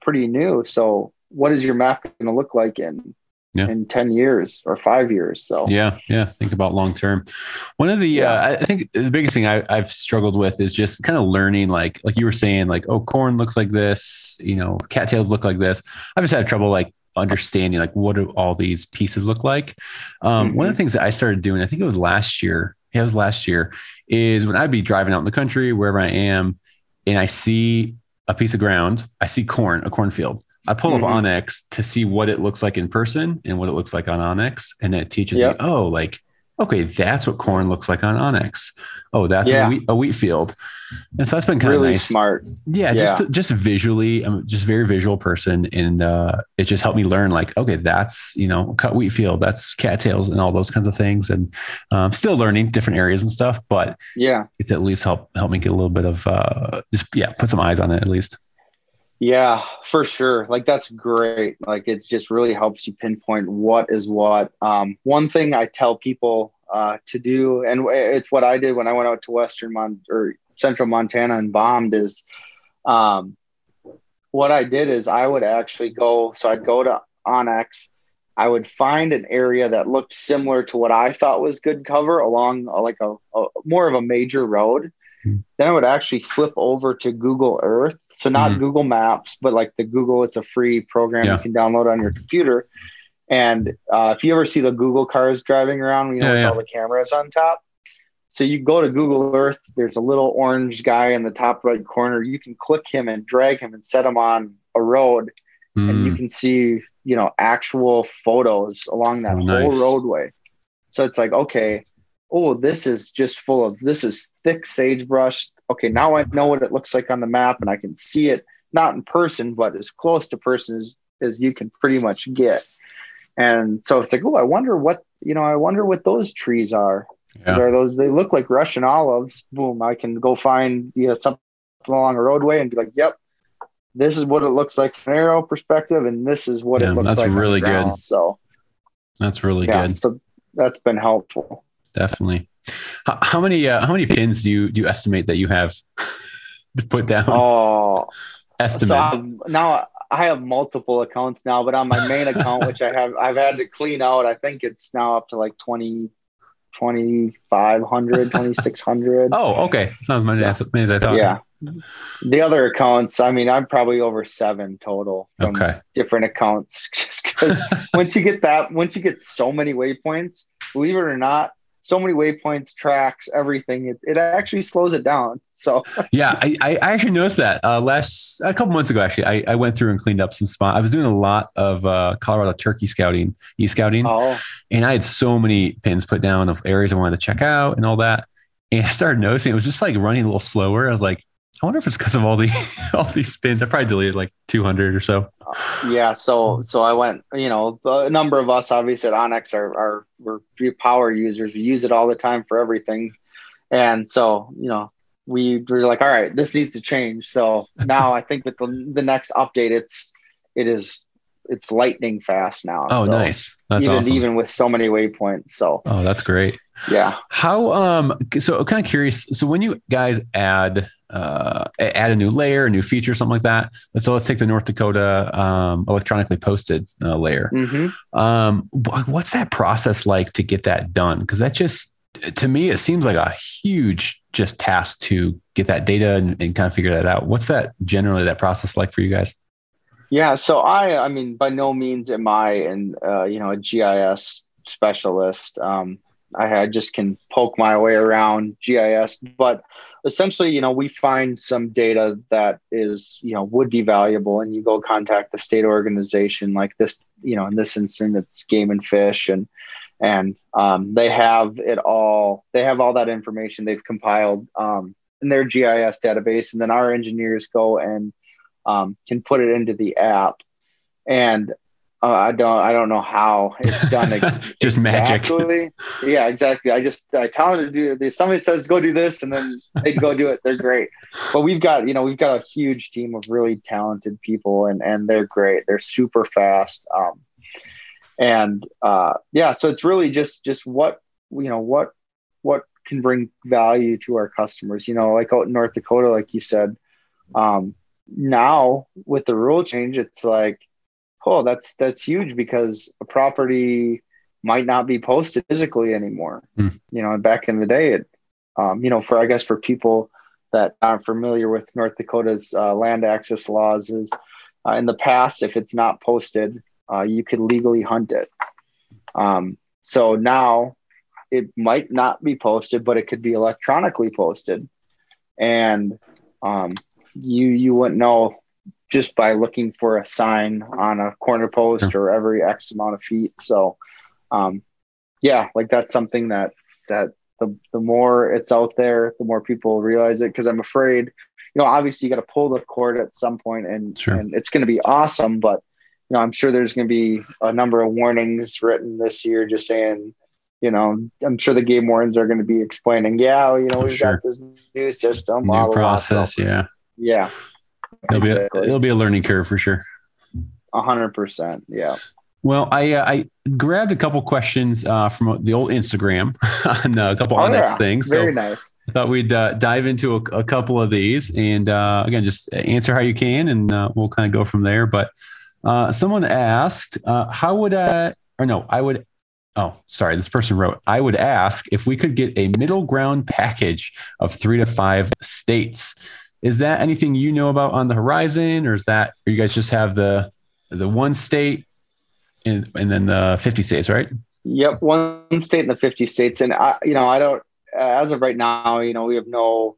[SPEAKER 2] pretty new so what is your map going to look like in yeah. in 10 years or five years. So,
[SPEAKER 1] yeah, yeah. Think about long term. One of the, yeah. uh, I think the biggest thing I, have struggled with is just kind of learning, like, like you were saying, like, oh, corn looks like this, you know, cattails look like this. I've just had trouble like understanding, like, what do all these pieces look like? Um, mm-hmm. One of the things that I started doing, I think it was last year, yeah, it was last year, is when I'd be driving out in the country, wherever I am, and I see a piece of ground, I see corn, a cornfield. I pull mm-hmm. up onX to see what it looks like in person and what it looks like on onX. And it teaches yep. me, oh, like, okay, that's what corn looks like on onX. Oh, that's yeah. a, wheat, a, wheat, field. And so that's been kind
[SPEAKER 2] really
[SPEAKER 1] of nice.
[SPEAKER 2] smart.
[SPEAKER 1] Yeah, yeah. just just visually, I'm just very visual person, and uh, it just helped me learn like, okay, that's you know, cut wheat field, that's cattails, and all those kinds of things. And um, still learning different areas and stuff, but
[SPEAKER 2] yeah,
[SPEAKER 1] it's at least help help me get a little bit of uh, just yeah, put some eyes on it at least.
[SPEAKER 2] Yeah, for sure. Like that's great. Like it just really helps you pinpoint what is what. Um, one thing I tell people uh, to do, and it's what I did when I went out to Western Mon or Central Montana and bombed, is um, what I did is I would actually go. So I'd go to onX. I would find an area that looked similar to what I thought was good cover along uh, like a, a more of a major road then I would actually flip over to Google Earth. So not mm-hmm. Google Maps, but like the Google, it's a free program yeah. you can download on your computer. And uh, if you ever see the Google cars driving around, you know, yeah, with yeah. all the cameras on top. So you go to Google Earth, there's a little orange guy in the top right corner. You can click him and drag him and set him on a road. Mm. And you mm. can see, you know, actual photos along that oh, whole nice. roadway. So it's like, okay, oh, this is just full of this is thick sagebrush. Okay, now I know what it looks like on the map and I can see it not in person, but as close to person as, as you can pretty much get. And so it's like, oh, I wonder what you know, I wonder what those trees are. Yeah. Are those they look like Russian olives. Boom, I can go find you know something along a roadway and be like, yep, this is what it looks like from aerial perspective, and this is what yeah, it looks
[SPEAKER 1] that's
[SPEAKER 2] like.
[SPEAKER 1] That's really good.
[SPEAKER 2] So
[SPEAKER 1] that's really yeah, good.
[SPEAKER 2] So that's been helpful
[SPEAKER 1] definitely. How, how many uh, how many pins do you do you estimate that you have to put down?
[SPEAKER 2] Oh,
[SPEAKER 1] estimate.
[SPEAKER 2] So now I have multiple accounts now, but on my main account, which I have I've had to clean out, I think it's now up to like 20, 2,500, 2,600.
[SPEAKER 1] oh, okay. Sounds many, as I thought.
[SPEAKER 2] Yeah. The other accounts, I mean, I'm probably over seven total from
[SPEAKER 1] okay.
[SPEAKER 2] different accounts. Just because once you get that, once you get so many waypoints, believe it or not, so many waypoints, tracks, everything. It, it actually slows it down. So
[SPEAKER 1] yeah, I, I actually noticed that uh, last a couple months ago. Actually, I, I went through and cleaned up some spot. I was doing a lot of uh, Colorado turkey scouting, e scouting,
[SPEAKER 2] oh.
[SPEAKER 1] and I had so many pins put down of areas I wanted to check out and all that. And I started noticing it was just like running a little slower. I was like, I wonder if it's because of all the all these spins. I probably deleted like 200 or so.
[SPEAKER 2] Yeah, so so I went. You know, a number of us obviously at onX are are we're power users. We use it all the time for everything, and so you know we were like, all right, this needs to change. So now I think with the the next update, it's it is it's lightning fast now.
[SPEAKER 1] Oh,
[SPEAKER 2] so
[SPEAKER 1] nice. That's
[SPEAKER 2] even
[SPEAKER 1] awesome.
[SPEAKER 2] even with so many waypoints. So
[SPEAKER 1] oh, that's great.
[SPEAKER 2] Yeah.
[SPEAKER 1] How um so I'm kind of curious. So when you guys add uh, add a new layer, a new feature, something like that. So let's take the North Dakota um, electronically posted uh, layer.
[SPEAKER 2] Mm-hmm.
[SPEAKER 1] Um, what's that process like to get that done? Because that just to me it seems like a huge just task to get that data and, and kind of figure that out. What's that generally that process like for you guys?
[SPEAKER 2] Yeah, so I, I mean, by no means am I, and uh, you know, a GIS specialist. Um, I, I just can poke my way around GIS, but essentially, you know, we find some data that is, you know, would be valuable, and you go contact the state organization like this, you know, in this instance, it's Game and Fish, and and um, they have it all. They have all that information they've compiled um, in their GIS database, and then our engineers go and um, can put it into the app. And uh, I don't I don't know how it's done.
[SPEAKER 1] Ex- just exactly.
[SPEAKER 2] magic. Yeah, exactly. I just I tell them to do it. Somebody says go do this, and then they go do it. They're great. But we've got you know we've got a huge team of really talented people, and and they're great. They're super fast. Um, and uh, yeah, so it's really just just what you know what what can bring value to our customers. You know, like out in North Dakota, like you said. Um, now with the rule change, it's like oh, that's that's huge because a property might not be posted physically anymore.
[SPEAKER 1] Mm.
[SPEAKER 2] You know, back in the day, it, um, you know, for I guess for people that aren't familiar with North Dakota's uh, land access laws, is uh, in the past, if it's not posted, uh, you could legally hunt it. Um, so now it might not be posted, but it could be electronically posted, and um, you you wouldn't know just by looking for a sign on a corner post or every X amount of feet. So, um, yeah, like that's something that that the the more it's out there, the more people realize it. Because I'm afraid, you know, obviously you got to pull the cord at some point, and
[SPEAKER 1] Sure.
[SPEAKER 2] and it's going to be awesome. But you know, I'm sure there's going to be a number of warnings written this year, just saying. You know, I'm sure the game wardens are going to be explaining. Yeah, you know, we've
[SPEAKER 1] Sure.
[SPEAKER 2] got this new system, blah,
[SPEAKER 1] New
[SPEAKER 2] blah, blah. So,
[SPEAKER 1] process. Yeah.
[SPEAKER 2] yeah,
[SPEAKER 1] It'll be, a, it'll be a learning curve for sure.
[SPEAKER 2] a hundred percent. Yeah.
[SPEAKER 1] Well, I uh, I grabbed a couple questions uh, from the old Instagram on uh, a couple
[SPEAKER 2] Oh,
[SPEAKER 1] onX
[SPEAKER 2] yeah.
[SPEAKER 1] things. So
[SPEAKER 2] Very nice.
[SPEAKER 1] I thought we'd uh, dive into a, a couple of these and uh, again, just answer how you can, and uh, we'll kind of go from there. But uh, someone asked, uh, how would I, or no, I would, oh, sorry, this person wrote, I would ask if we could get a middle ground package of three to five states. Is that anything you know about on the horizon, or is that, or you guys just have the the one state and, and then the 50 states, right?
[SPEAKER 2] Yep, one state and the 50 states, and I, you know, I don't. Uh, as of right now, you know, we have no,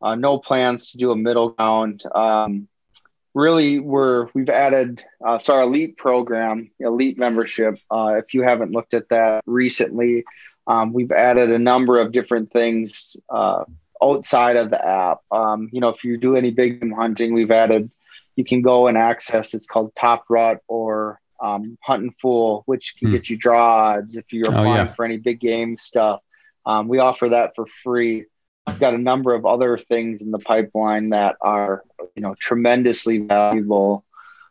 [SPEAKER 2] uh, no plans to do a middle ground. Um, really, we're we've added uh, so our elite program, elite membership. Uh, if you haven't looked at that recently, um, we've added a number of different things uh, outside of the app. Um, you know, if you do any big game hunting, we've added. You can go and access. It's called Top Rut or um, Huntin' Fool, which can
[SPEAKER 1] Hmm.
[SPEAKER 2] get you draw odds if you're
[SPEAKER 1] Oh,
[SPEAKER 2] applying
[SPEAKER 1] yeah.
[SPEAKER 2] for any big game stuff. Um, we offer that for free. We've got a number of other things in the pipeline that are, you know, tremendously valuable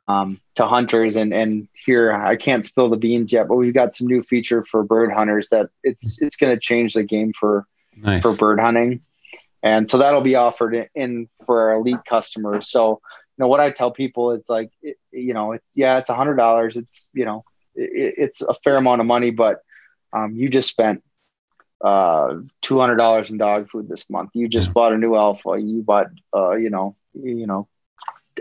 [SPEAKER 2] um, to hunters. And and here I can't spill the beans yet, but we've got some new feature for bird hunters that it's it's going to change the game for
[SPEAKER 1] Nice.
[SPEAKER 2] for bird hunting. And so that'll be offered in, in for our elite customers. So, you know, what I tell people, it's like, it, you know, it's, yeah, it's a hundred dollars. It's, you know, it, it's a fair amount of money, but um, you just spent uh, $200 in dog food this month. You just bought a new alpha. You bought, uh, you know, you know,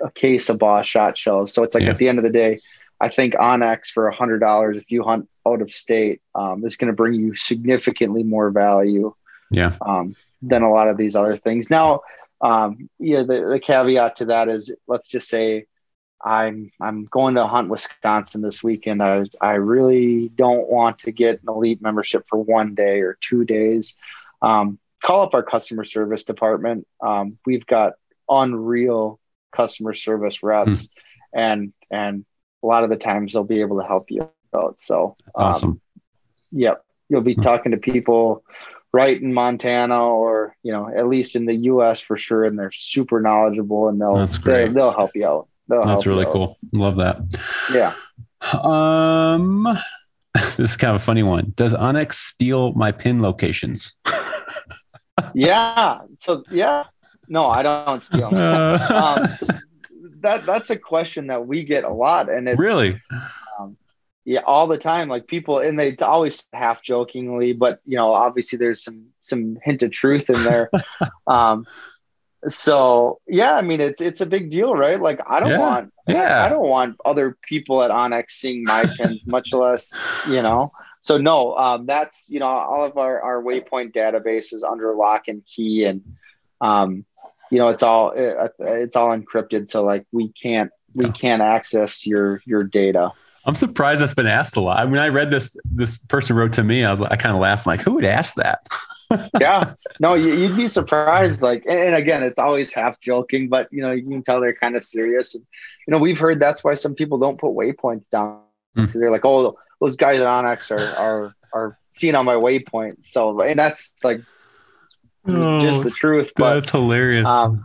[SPEAKER 2] a case of boss shot shells. So it's like
[SPEAKER 1] Yeah.
[SPEAKER 2] at the end of the day, I think onX for a hundred dollars, if you hunt out of state, um, is going to bring you significantly more value
[SPEAKER 1] yeah.
[SPEAKER 2] um, than a lot of these other things. Now, um, yeah, the, the caveat to that is, let's just say I'm I'm going to hunt Wisconsin this weekend. I I really don't want to get an elite membership for one day or two days. Um, call up our customer service department. Um, we've got unreal customer service reps, and and a lot of the times they'll be able to help you out. So um,
[SPEAKER 1] Awesome.
[SPEAKER 2] Yep. You'll be
[SPEAKER 1] Hmm.
[SPEAKER 2] talking to people right in Montana or, you know, at least in the US for sure. And they're super knowledgeable and they'll, they, they'll help you out. They'll help
[SPEAKER 1] That's really
[SPEAKER 2] you out.
[SPEAKER 1] cool. Love that.
[SPEAKER 2] Yeah.
[SPEAKER 1] Um, this is kind of a funny one. Does onX steal my pin locations?
[SPEAKER 2] Yeah. So, yeah. No, I don't steal.
[SPEAKER 1] Uh,
[SPEAKER 2] um, so that that's a question that we get a lot. And it's
[SPEAKER 1] really?
[SPEAKER 2] Yeah, all the time. Like people, and they always half jokingly, but you know, obviously there's some some hint of truth in there. um, so yeah, I mean, it's it's a big deal, right? Like I don't
[SPEAKER 1] Yeah,
[SPEAKER 2] want,
[SPEAKER 1] yeah.
[SPEAKER 2] I, I don't want other people at onX seeing my pins, much less, you know. So no, um, that's you know, all of our our waypoint database is under lock and key, and um, you know, it's all it, it's all encrypted, so like we can't we can't access your your data.
[SPEAKER 1] I'm surprised that's been asked a lot. I mean, I read this. This person wrote to me. I was, like, I kind of laughed. like, who would ask that?
[SPEAKER 2] yeah no you, you'd be surprised like and, again it's always half joking but you know you can tell they're kind of serious and, you know we've heard that's why some people don't put waypoints down
[SPEAKER 1] Hmm.
[SPEAKER 2] because they're like oh those guys at onX are are are seeing on my waypoint so and that's like just the truth but
[SPEAKER 1] Oh, that's hilarious.
[SPEAKER 2] um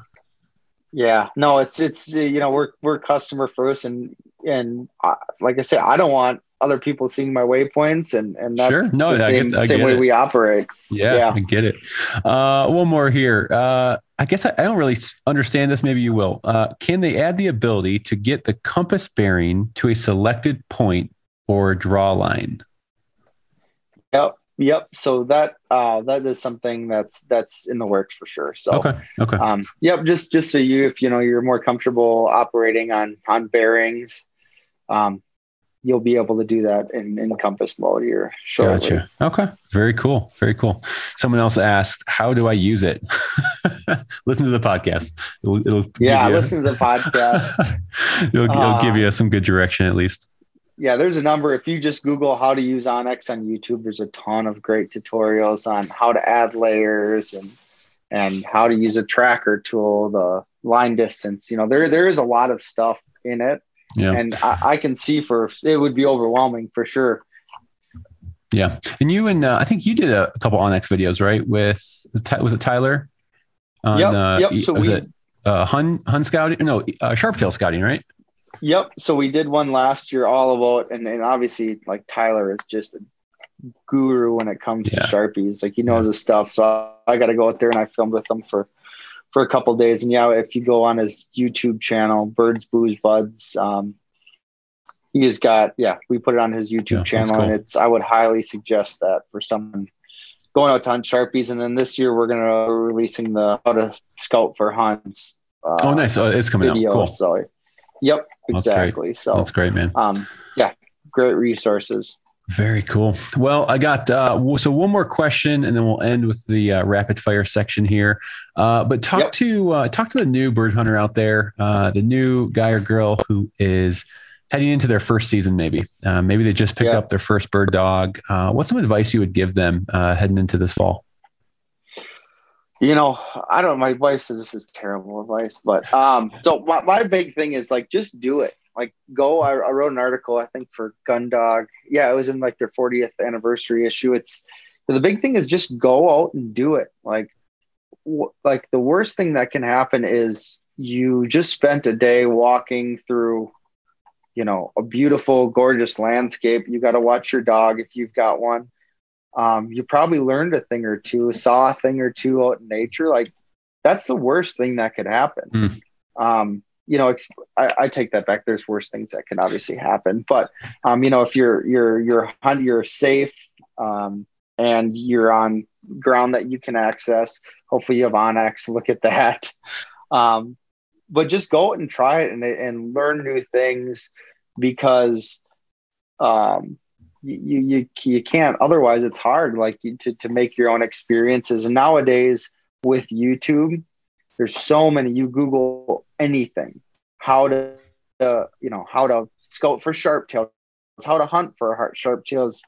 [SPEAKER 2] yeah no it's it's you know we're we're customer first and and uh, like i said, i don't want other people seeing my waypoints and and that's
[SPEAKER 1] Sure. No,
[SPEAKER 2] the
[SPEAKER 1] I
[SPEAKER 2] same,
[SPEAKER 1] get- I
[SPEAKER 2] same way
[SPEAKER 1] it.
[SPEAKER 2] we operate
[SPEAKER 1] yeah,
[SPEAKER 2] yeah.
[SPEAKER 1] I get it. Uh, one more here. Uh, I guess I, I, don't really understand this. Maybe you will. Uh, can they add the ability to get the compass bearing to a selected point or draw line?
[SPEAKER 2] Yep. Yep. So that uh, that is something that's that's in the works for sure. So
[SPEAKER 1] okay. Okay.
[SPEAKER 2] Um, yep. Just just so you, if you know you're more comfortable operating on on bearings, um, you'll be able to do that in, in compass mode here shortly.
[SPEAKER 1] Gotcha. Okay. Very cool. Very cool. Someone else asked, how do I use it? listen to the podcast.
[SPEAKER 2] It'll, it'll yeah, listen to the podcast.
[SPEAKER 1] it'll, it'll uh, give you some good direction at least.
[SPEAKER 2] Yeah, there's a number. If you just Google how to use onX on YouTube, there's a ton of great tutorials on how to add layers and and how to use a tracker tool, the line distance. You know, there there is a lot of stuff in it yeah. And I, I, can see for it would be overwhelming for sure.
[SPEAKER 1] Yeah. And you and uh, I think you did a, couple onX videos, right? With was it Tyler?
[SPEAKER 2] On, yep. Uh,
[SPEAKER 1] yep. So was we, it uh, Hun Hun scouting? No, uh, Sharptail scouting, right?
[SPEAKER 2] Yep. So we did one last year, all about, and, and obviously, like Tyler is just a guru when it comes yeah. to sharpies. Like he knows yeah. his stuff. So I, I got to go out there and I filmed with him for for a couple days. And yeah, if you go on his YouTube channel, Birds, Booze, Buds, um, he has got yeah, we put it on his YouTube yeah, channel, cool. and it's I would highly suggest that for someone going out to hunt sharpies. And then this year we're gonna be releasing the how to scout for Huns.
[SPEAKER 1] Uh, oh, nice! Oh, it's coming video, out. Cool.
[SPEAKER 2] So, yep, exactly.
[SPEAKER 1] That's
[SPEAKER 2] so
[SPEAKER 1] that's great, man.
[SPEAKER 2] Um, yeah, great resources.
[SPEAKER 1] Very cool. Well, I got uh, so one more question, and then we'll end with the uh, rapid fire section here. Uh, but talk yep. to uh, talk to the new bird hunter out there, uh, the new guy or girl who is heading into their first season. Maybe uh, maybe they just picked yep. up their first bird dog. what's some advice you would give them heading into this fall?
[SPEAKER 2] You know, I don't. My wife says this is terrible advice, but um, so my, my big thing is like just do it like go I, I, wrote an article i think for gundog yeah it was in like their 40th anniversary issue. It's the big thing is just go out and do it. Like w- like the worst thing that can happen is you just spent a day walking through you know a beautiful gorgeous landscape. You got to watch your dog if you've got one. Um, you probably learned a thing or two saw a thing or two out in nature. Like that's the worst thing that could happen. Mm. um, you know, I, I, take that back. There's worse things that can obviously happen, but um, you know, if you're you're you're you're safe um, and you're on ground that you can access, hopefully you have onX. Look at that. Um, but just go and try it and and learn new things because um, you you you can't. Otherwise, it's hard. Like to to make your own experiences. And nowadays with YouTube there's so many. You Google anything, how to, uh, you know, how to scout for sharp tails, how to hunt for sharp tails.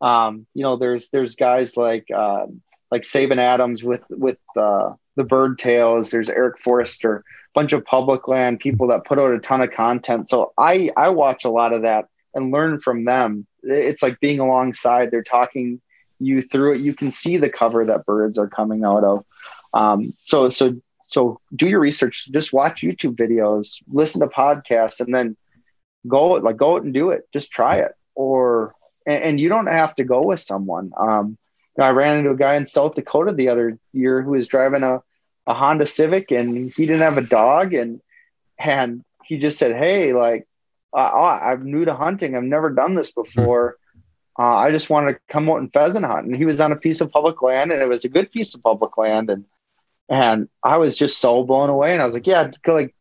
[SPEAKER 2] Um, you know, there's there's guys like uh, like Saban Adams with with uh, the bird tails. There's Eric Forrester, bunch of public land people that put out a ton of content. So I I watch a lot of that and learn from them. It's like being alongside. They're talking you through it. You can see the cover that birds are coming out of. Um, so so so do your research just watch youtube videos listen to podcasts and then go like go out and do it. Just try it. Or and, and you don't have to go with someone. Um you know, i ran into a guy in south dakota the other year who was driving a, a honda civic and he didn't have a dog and and he just said hey like uh, i'm new to hunting. I've never done this before. Uh, i just wanted to come out and pheasant hunt. And he was on a piece of public land and it was a good piece of public land and and I was just so blown away. And I was like, yeah, like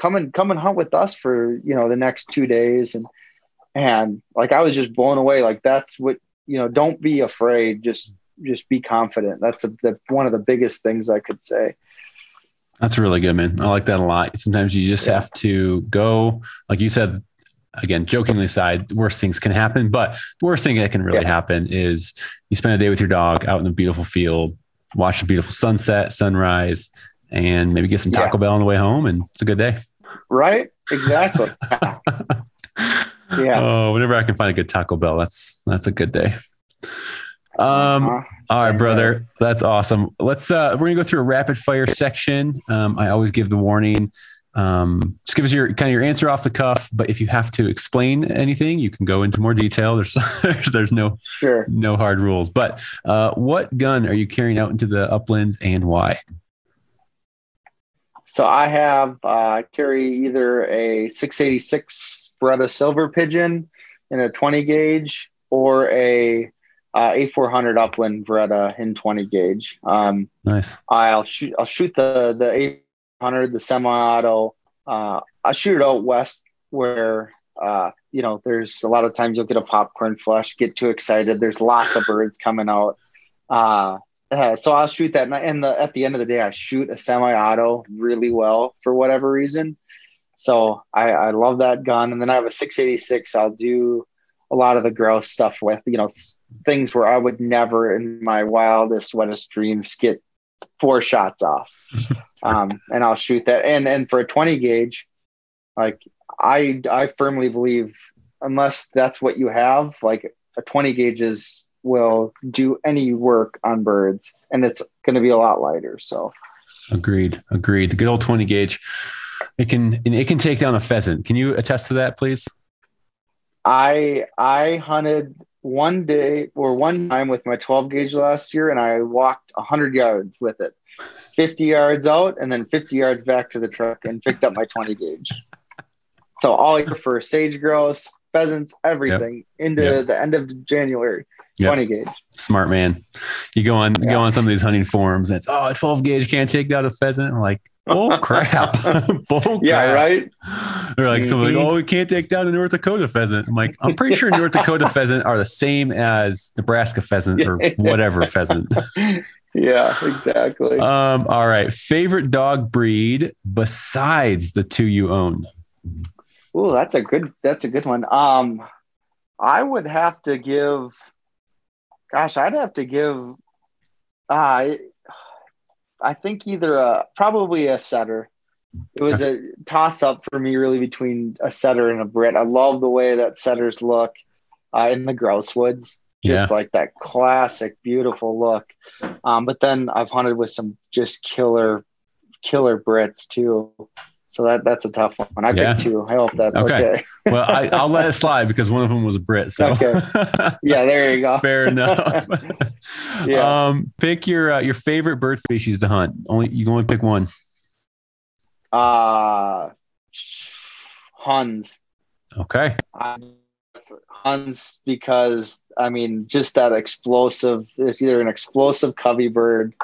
[SPEAKER 2] come and come and hunt with us for, you know, the next two days. And, and like, I was just blown away. Like, that's what, you know, don't be afraid. Just, just be confident. That's a, the, one of the biggest things I could say.
[SPEAKER 1] That's really good, man. I like that a lot. Sometimes you just yeah. have to go, like you said, again, jokingly aside, worst things can happen, but the worst thing that can really yeah. happen is you spend a day with your dog out in a beautiful field, watch a beautiful sunset, sunrise, and maybe get some Taco yeah. Bell on the way home, and it's a good day.
[SPEAKER 2] Right? Exactly.
[SPEAKER 1] yeah. Oh, whenever I can find a good Taco Bell, that's that's a good day. Um, uh-huh. all right, brother. That's awesome. Let's uh we're gonna go through a rapid fire section. Um, I always give the warning. Um, just give us your kind of your answer off the cuff. But if you have to explain anything, you can go into more detail. There's there's, there's no
[SPEAKER 2] sure
[SPEAKER 1] no hard rules. But uh, what gun are you carrying out into the uplands and why?
[SPEAKER 2] So I have uh, carry either a 686 Beretta Silver Pigeon in a 20 gauge or a uh, A400 Upland Beretta in 20 gauge. Um,
[SPEAKER 1] nice.
[SPEAKER 2] I'll shoot. I'll shoot the the A100, the semi-auto. Uh, I shoot it out west where uh, you know there's a lot of times you'll get a popcorn flush, get too excited. There's lots of birds coming out. Uh, uh, so I'll shoot that, and the at the end of the day, I shoot a semi-auto really well for whatever reason. So I, I love that gun, and then I have a 686. I'll do a lot of the grouse stuff with, you know, things where I would never in my wildest, wettest dreams get four shots off. um, and I'll shoot that. And and for a 20 gauge, like I I firmly believe unless that's what you have, like a 20 gauges will do any work on birds and it's going to be a lot lighter. So
[SPEAKER 1] agreed. Agreed. The good old 20 gauge. It can it can take down a pheasant. Can you attest to that, please?
[SPEAKER 2] I I hunted one day or one time with my 12 gauge last year, and I walked 100 yards with it, 50 yards out, and then 50 yards back to the truck, and picked up my 20 gauge. So all year for sage grouse, pheasants, everything yep. into yep. the end of January. Yep. 20 gauge.
[SPEAKER 1] Smart man. You go on yeah. go on some of these hunting forums and it's oh 12 gauge can't take down a pheasant. I'm like, oh crap.
[SPEAKER 2] Bull yeah, right.
[SPEAKER 1] They're like, mm-hmm. like, oh, we can't take down a North Dakota pheasant. I'm like, I'm pretty sure North Dakota pheasant are the same as Nebraska pheasant or whatever pheasant.
[SPEAKER 2] Yeah, exactly.
[SPEAKER 1] Um, all right. Favorite dog breed besides the two you own?
[SPEAKER 2] Oh, that's a good that's a good one. Um I would have to give gosh, I'd have to give. Uh, I think either a probably a setter. It was a toss up for me, really, between a setter and a Brit. I love the way that setters look uh, in the grouse woods, just yeah. like that classic, beautiful look. Um, but then I've hunted with some just killer, killer Brits too. So that that's a tough one. I yeah. picked two. I hope that's okay. okay.
[SPEAKER 1] well, I, will let it slide because one of them was a Brit. So okay.
[SPEAKER 2] Yeah, there you go.
[SPEAKER 1] Fair enough. yeah. Um, pick your uh, your favorite bird species to hunt. Only you can only pick one.
[SPEAKER 2] Uh Huns.
[SPEAKER 1] Okay.
[SPEAKER 2] Huns because I mean just that explosive. It's either an explosive covey bird.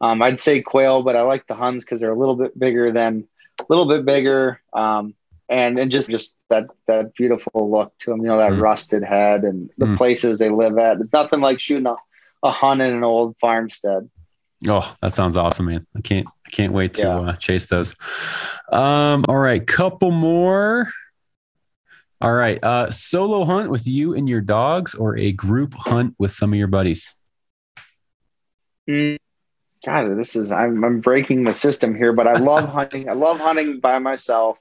[SPEAKER 2] Um, I'd say quail, but I like the Huns because they're a little bit bigger than a little bit bigger, um, and and just just that that beautiful look to them. You know that mm. rusted head and the mm. places they live at. It's nothing like shooting a, a Hun in an old farmstead.
[SPEAKER 1] Oh, that sounds awesome, man! I can't I can't wait to yeah. uh, chase those. Um, all right, couple more. All right, uh, solo hunt with you and your dogs, or a group hunt with some of your buddies.
[SPEAKER 2] Mm. God, this is I'm, I'm breaking the system here, but I love hunting. I love hunting by myself.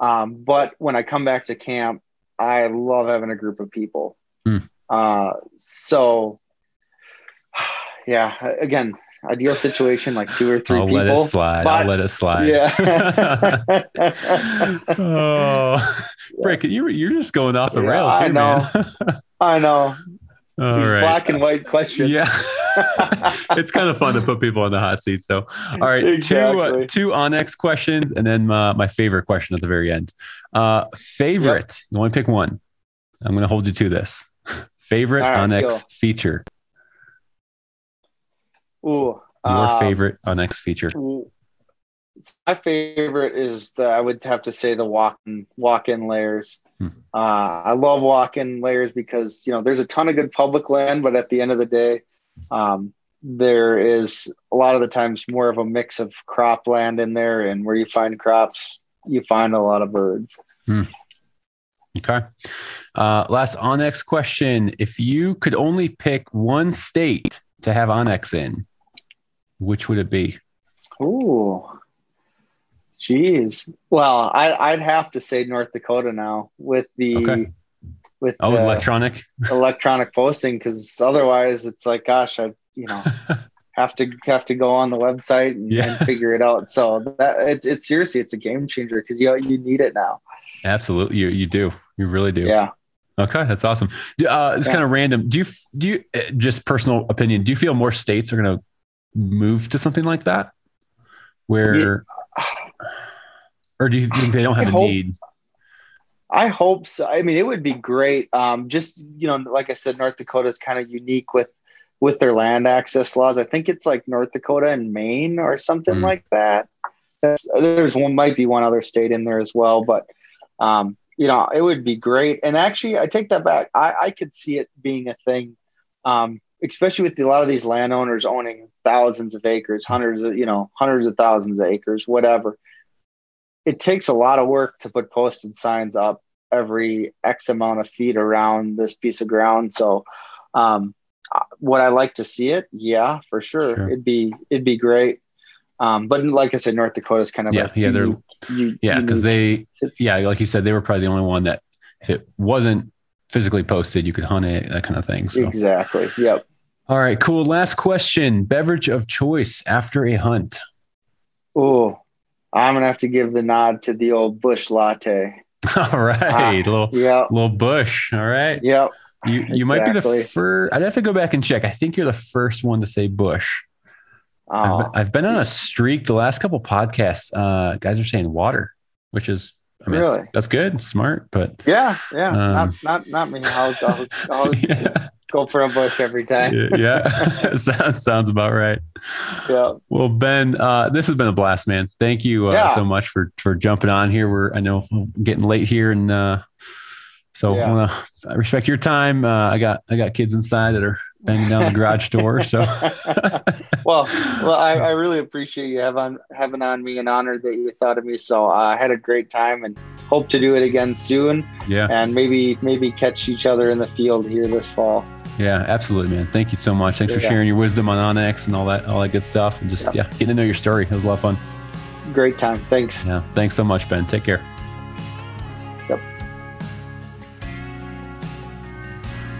[SPEAKER 2] Um, but when I come back to camp, I love having a group of people. Hmm. Uh, so yeah, again, ideal situation like two or 3
[SPEAKER 1] I'll
[SPEAKER 2] people.
[SPEAKER 1] Let it slide. But, I'll let it slide.
[SPEAKER 2] Yeah.
[SPEAKER 1] oh, Brick, you you're just going off the yeah, rails. Here,
[SPEAKER 2] I know. I know. All These right. black and white questions.
[SPEAKER 1] Yeah. it's kind of fun to put people on the hot seat. So, all right, exactly. two uh, two onX questions, and then my, my favorite question at the very end. Uh, favorite. Yep. You only pick one. I'm going to hold you to this. Favorite right, go. feature.
[SPEAKER 2] Ooh,
[SPEAKER 1] your um, favorite onX feature.
[SPEAKER 2] My favorite is the I would have to say the walk-in walk-in layers. Hmm. Uh, I love walk-in layers because you know there's a ton of good public land, but at the end of the day, um, there is a lot of the times more of a mix of cropland in there, and where you find crops, you find a lot of birds.
[SPEAKER 1] Hmm. Okay. Uh, last onX question: If you could only pick one state to have onX in, which would it be?
[SPEAKER 2] Ooh, Jeez. Well, I, would have to say North Dakota now with the okay. with
[SPEAKER 1] oh, electronic
[SPEAKER 2] electronic posting because otherwise it's like, gosh, I you know have to have to go on the website and, yeah. and figure it out. So that it's it's seriously it's a game changer because you you need it now.
[SPEAKER 1] Absolutely, you you do you really do.
[SPEAKER 2] Yeah.
[SPEAKER 1] Okay, that's awesome. Uh, it's yeah. kind of random. Do you do you uh, just personal opinion? Do you feel more states are going to move to something like that? Where
[SPEAKER 2] yeah
[SPEAKER 1] or do you think they don't have
[SPEAKER 2] I
[SPEAKER 1] a
[SPEAKER 2] hope-
[SPEAKER 1] need?
[SPEAKER 2] I hope so. I mean, it would be great. Um, just you know, like I said, North Dakota is kind of unique with with their land access laws. I think it's like North Dakota and Maine or something
[SPEAKER 1] Mm.
[SPEAKER 2] like that. That's, there's one might be one other state in there as well, but um, you know, it would be great. And actually, I take that back. I, I could see it being a thing, um, especially with a lot of these landowners owning thousands of acres, hundreds of you know, hundreds of thousands of acres, whatever it takes a lot of work to put posted signs up every X amount of feet around this piece of ground. So, um, would I like to see it? Yeah, for sure.
[SPEAKER 1] Sure.
[SPEAKER 2] It'd be it'd be great. Um, but like I said, North Dakota's kind of
[SPEAKER 1] Yeah, yeah, they're-
[SPEAKER 2] unique- u-
[SPEAKER 1] Yeah, because they, yeah, like you said, they were probably the only one that if it wasn't physically posted, you could hunt it, that kind of thing. So,
[SPEAKER 2] exactly. Yep.
[SPEAKER 1] all right, cool. Last question: beverage of choice after a hunt.
[SPEAKER 2] Oh, I'm gonna have to give the nod to the old Busch latte.
[SPEAKER 1] All right,
[SPEAKER 2] Ah.
[SPEAKER 1] little
[SPEAKER 2] Yep.
[SPEAKER 1] little Busch. All right,
[SPEAKER 2] Yep.
[SPEAKER 1] you you might be the first. I'd have to go back and check. I think you're the first one to say Busch. I've,
[SPEAKER 2] Oh,
[SPEAKER 1] been, I've been on a streak the last couple podcasts. Uh, guys are saying water, which is I mean, that's-
[SPEAKER 2] Really?
[SPEAKER 1] that's good, smart, but
[SPEAKER 2] yeah. Yeah.
[SPEAKER 1] Um,
[SPEAKER 2] not not not me. I'll, I'll, I'll
[SPEAKER 1] yeah,
[SPEAKER 2] go for a Busch every time.
[SPEAKER 1] yeah, yeah. sounds sounds about right.
[SPEAKER 2] Yeah.
[SPEAKER 1] Well, Ben, uh, this has been a blast, man. Thank you uh,
[SPEAKER 2] Yeah.
[SPEAKER 1] so much for for jumping on here. We're I know getting late here, and uh, so
[SPEAKER 2] Yeah.
[SPEAKER 1] I want to respect your time. Uh, I got I got kids inside that are banging down the garage door. So,
[SPEAKER 2] well, well, I, I really appreciate you having having on me and honored that you thought of me. So uh, I had a great time and hope to do it again soon,
[SPEAKER 1] yeah,
[SPEAKER 2] and maybe maybe catch each other in the field here this fall.
[SPEAKER 1] yeah, absolutely, man. Thank you so much. Thanks for
[SPEAKER 2] Yeah.
[SPEAKER 1] sharing your wisdom on OnX and all that all that good stuff, and just yeah, getting to know your story. It was a lot of fun.
[SPEAKER 2] Great time. Thanks.
[SPEAKER 1] Yeah, thanks so much, Ben. Take care.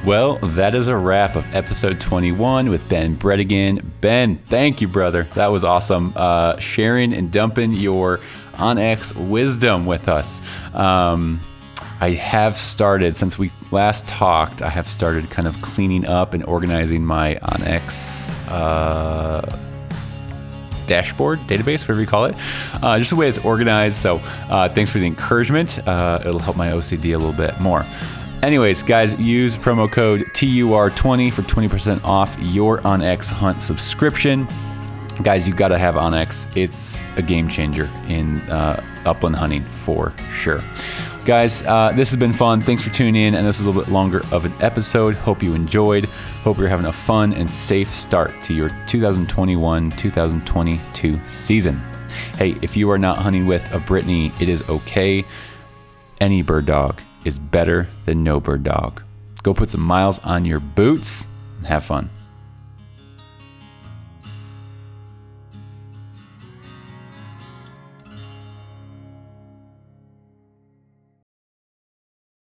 [SPEAKER 1] Well, that is a wrap of episode 21 with Ben Brettingin. Ben, thank you, brother. That was awesome. Uh, sharing and dumping your OnX wisdom with us. Um, I have started, since we last talked, I have started kind of cleaning up and organizing my OnX uh, dashboard, database, whatever you call it. Uh, just the way it's organized. So uh, thanks for the encouragement. Uh, it'll help my OCD a little bit more. Anyways, guys, use promo code TUR20 for 20% off your OnX Hunt subscription. Guys, you got to have OnX. It's a game changer in uh, upland hunting for sure. Guys, uh, this has been fun. Thanks for tuning in. And this is a little bit longer of an episode. Hope you enjoyed. Hope you're having a fun and safe start to your 2021 2022 season. Hey, if you are not hunting with a Brittany, it is okay. Any bird dog is better than no bird dog. Go put some miles on your boots and have fun.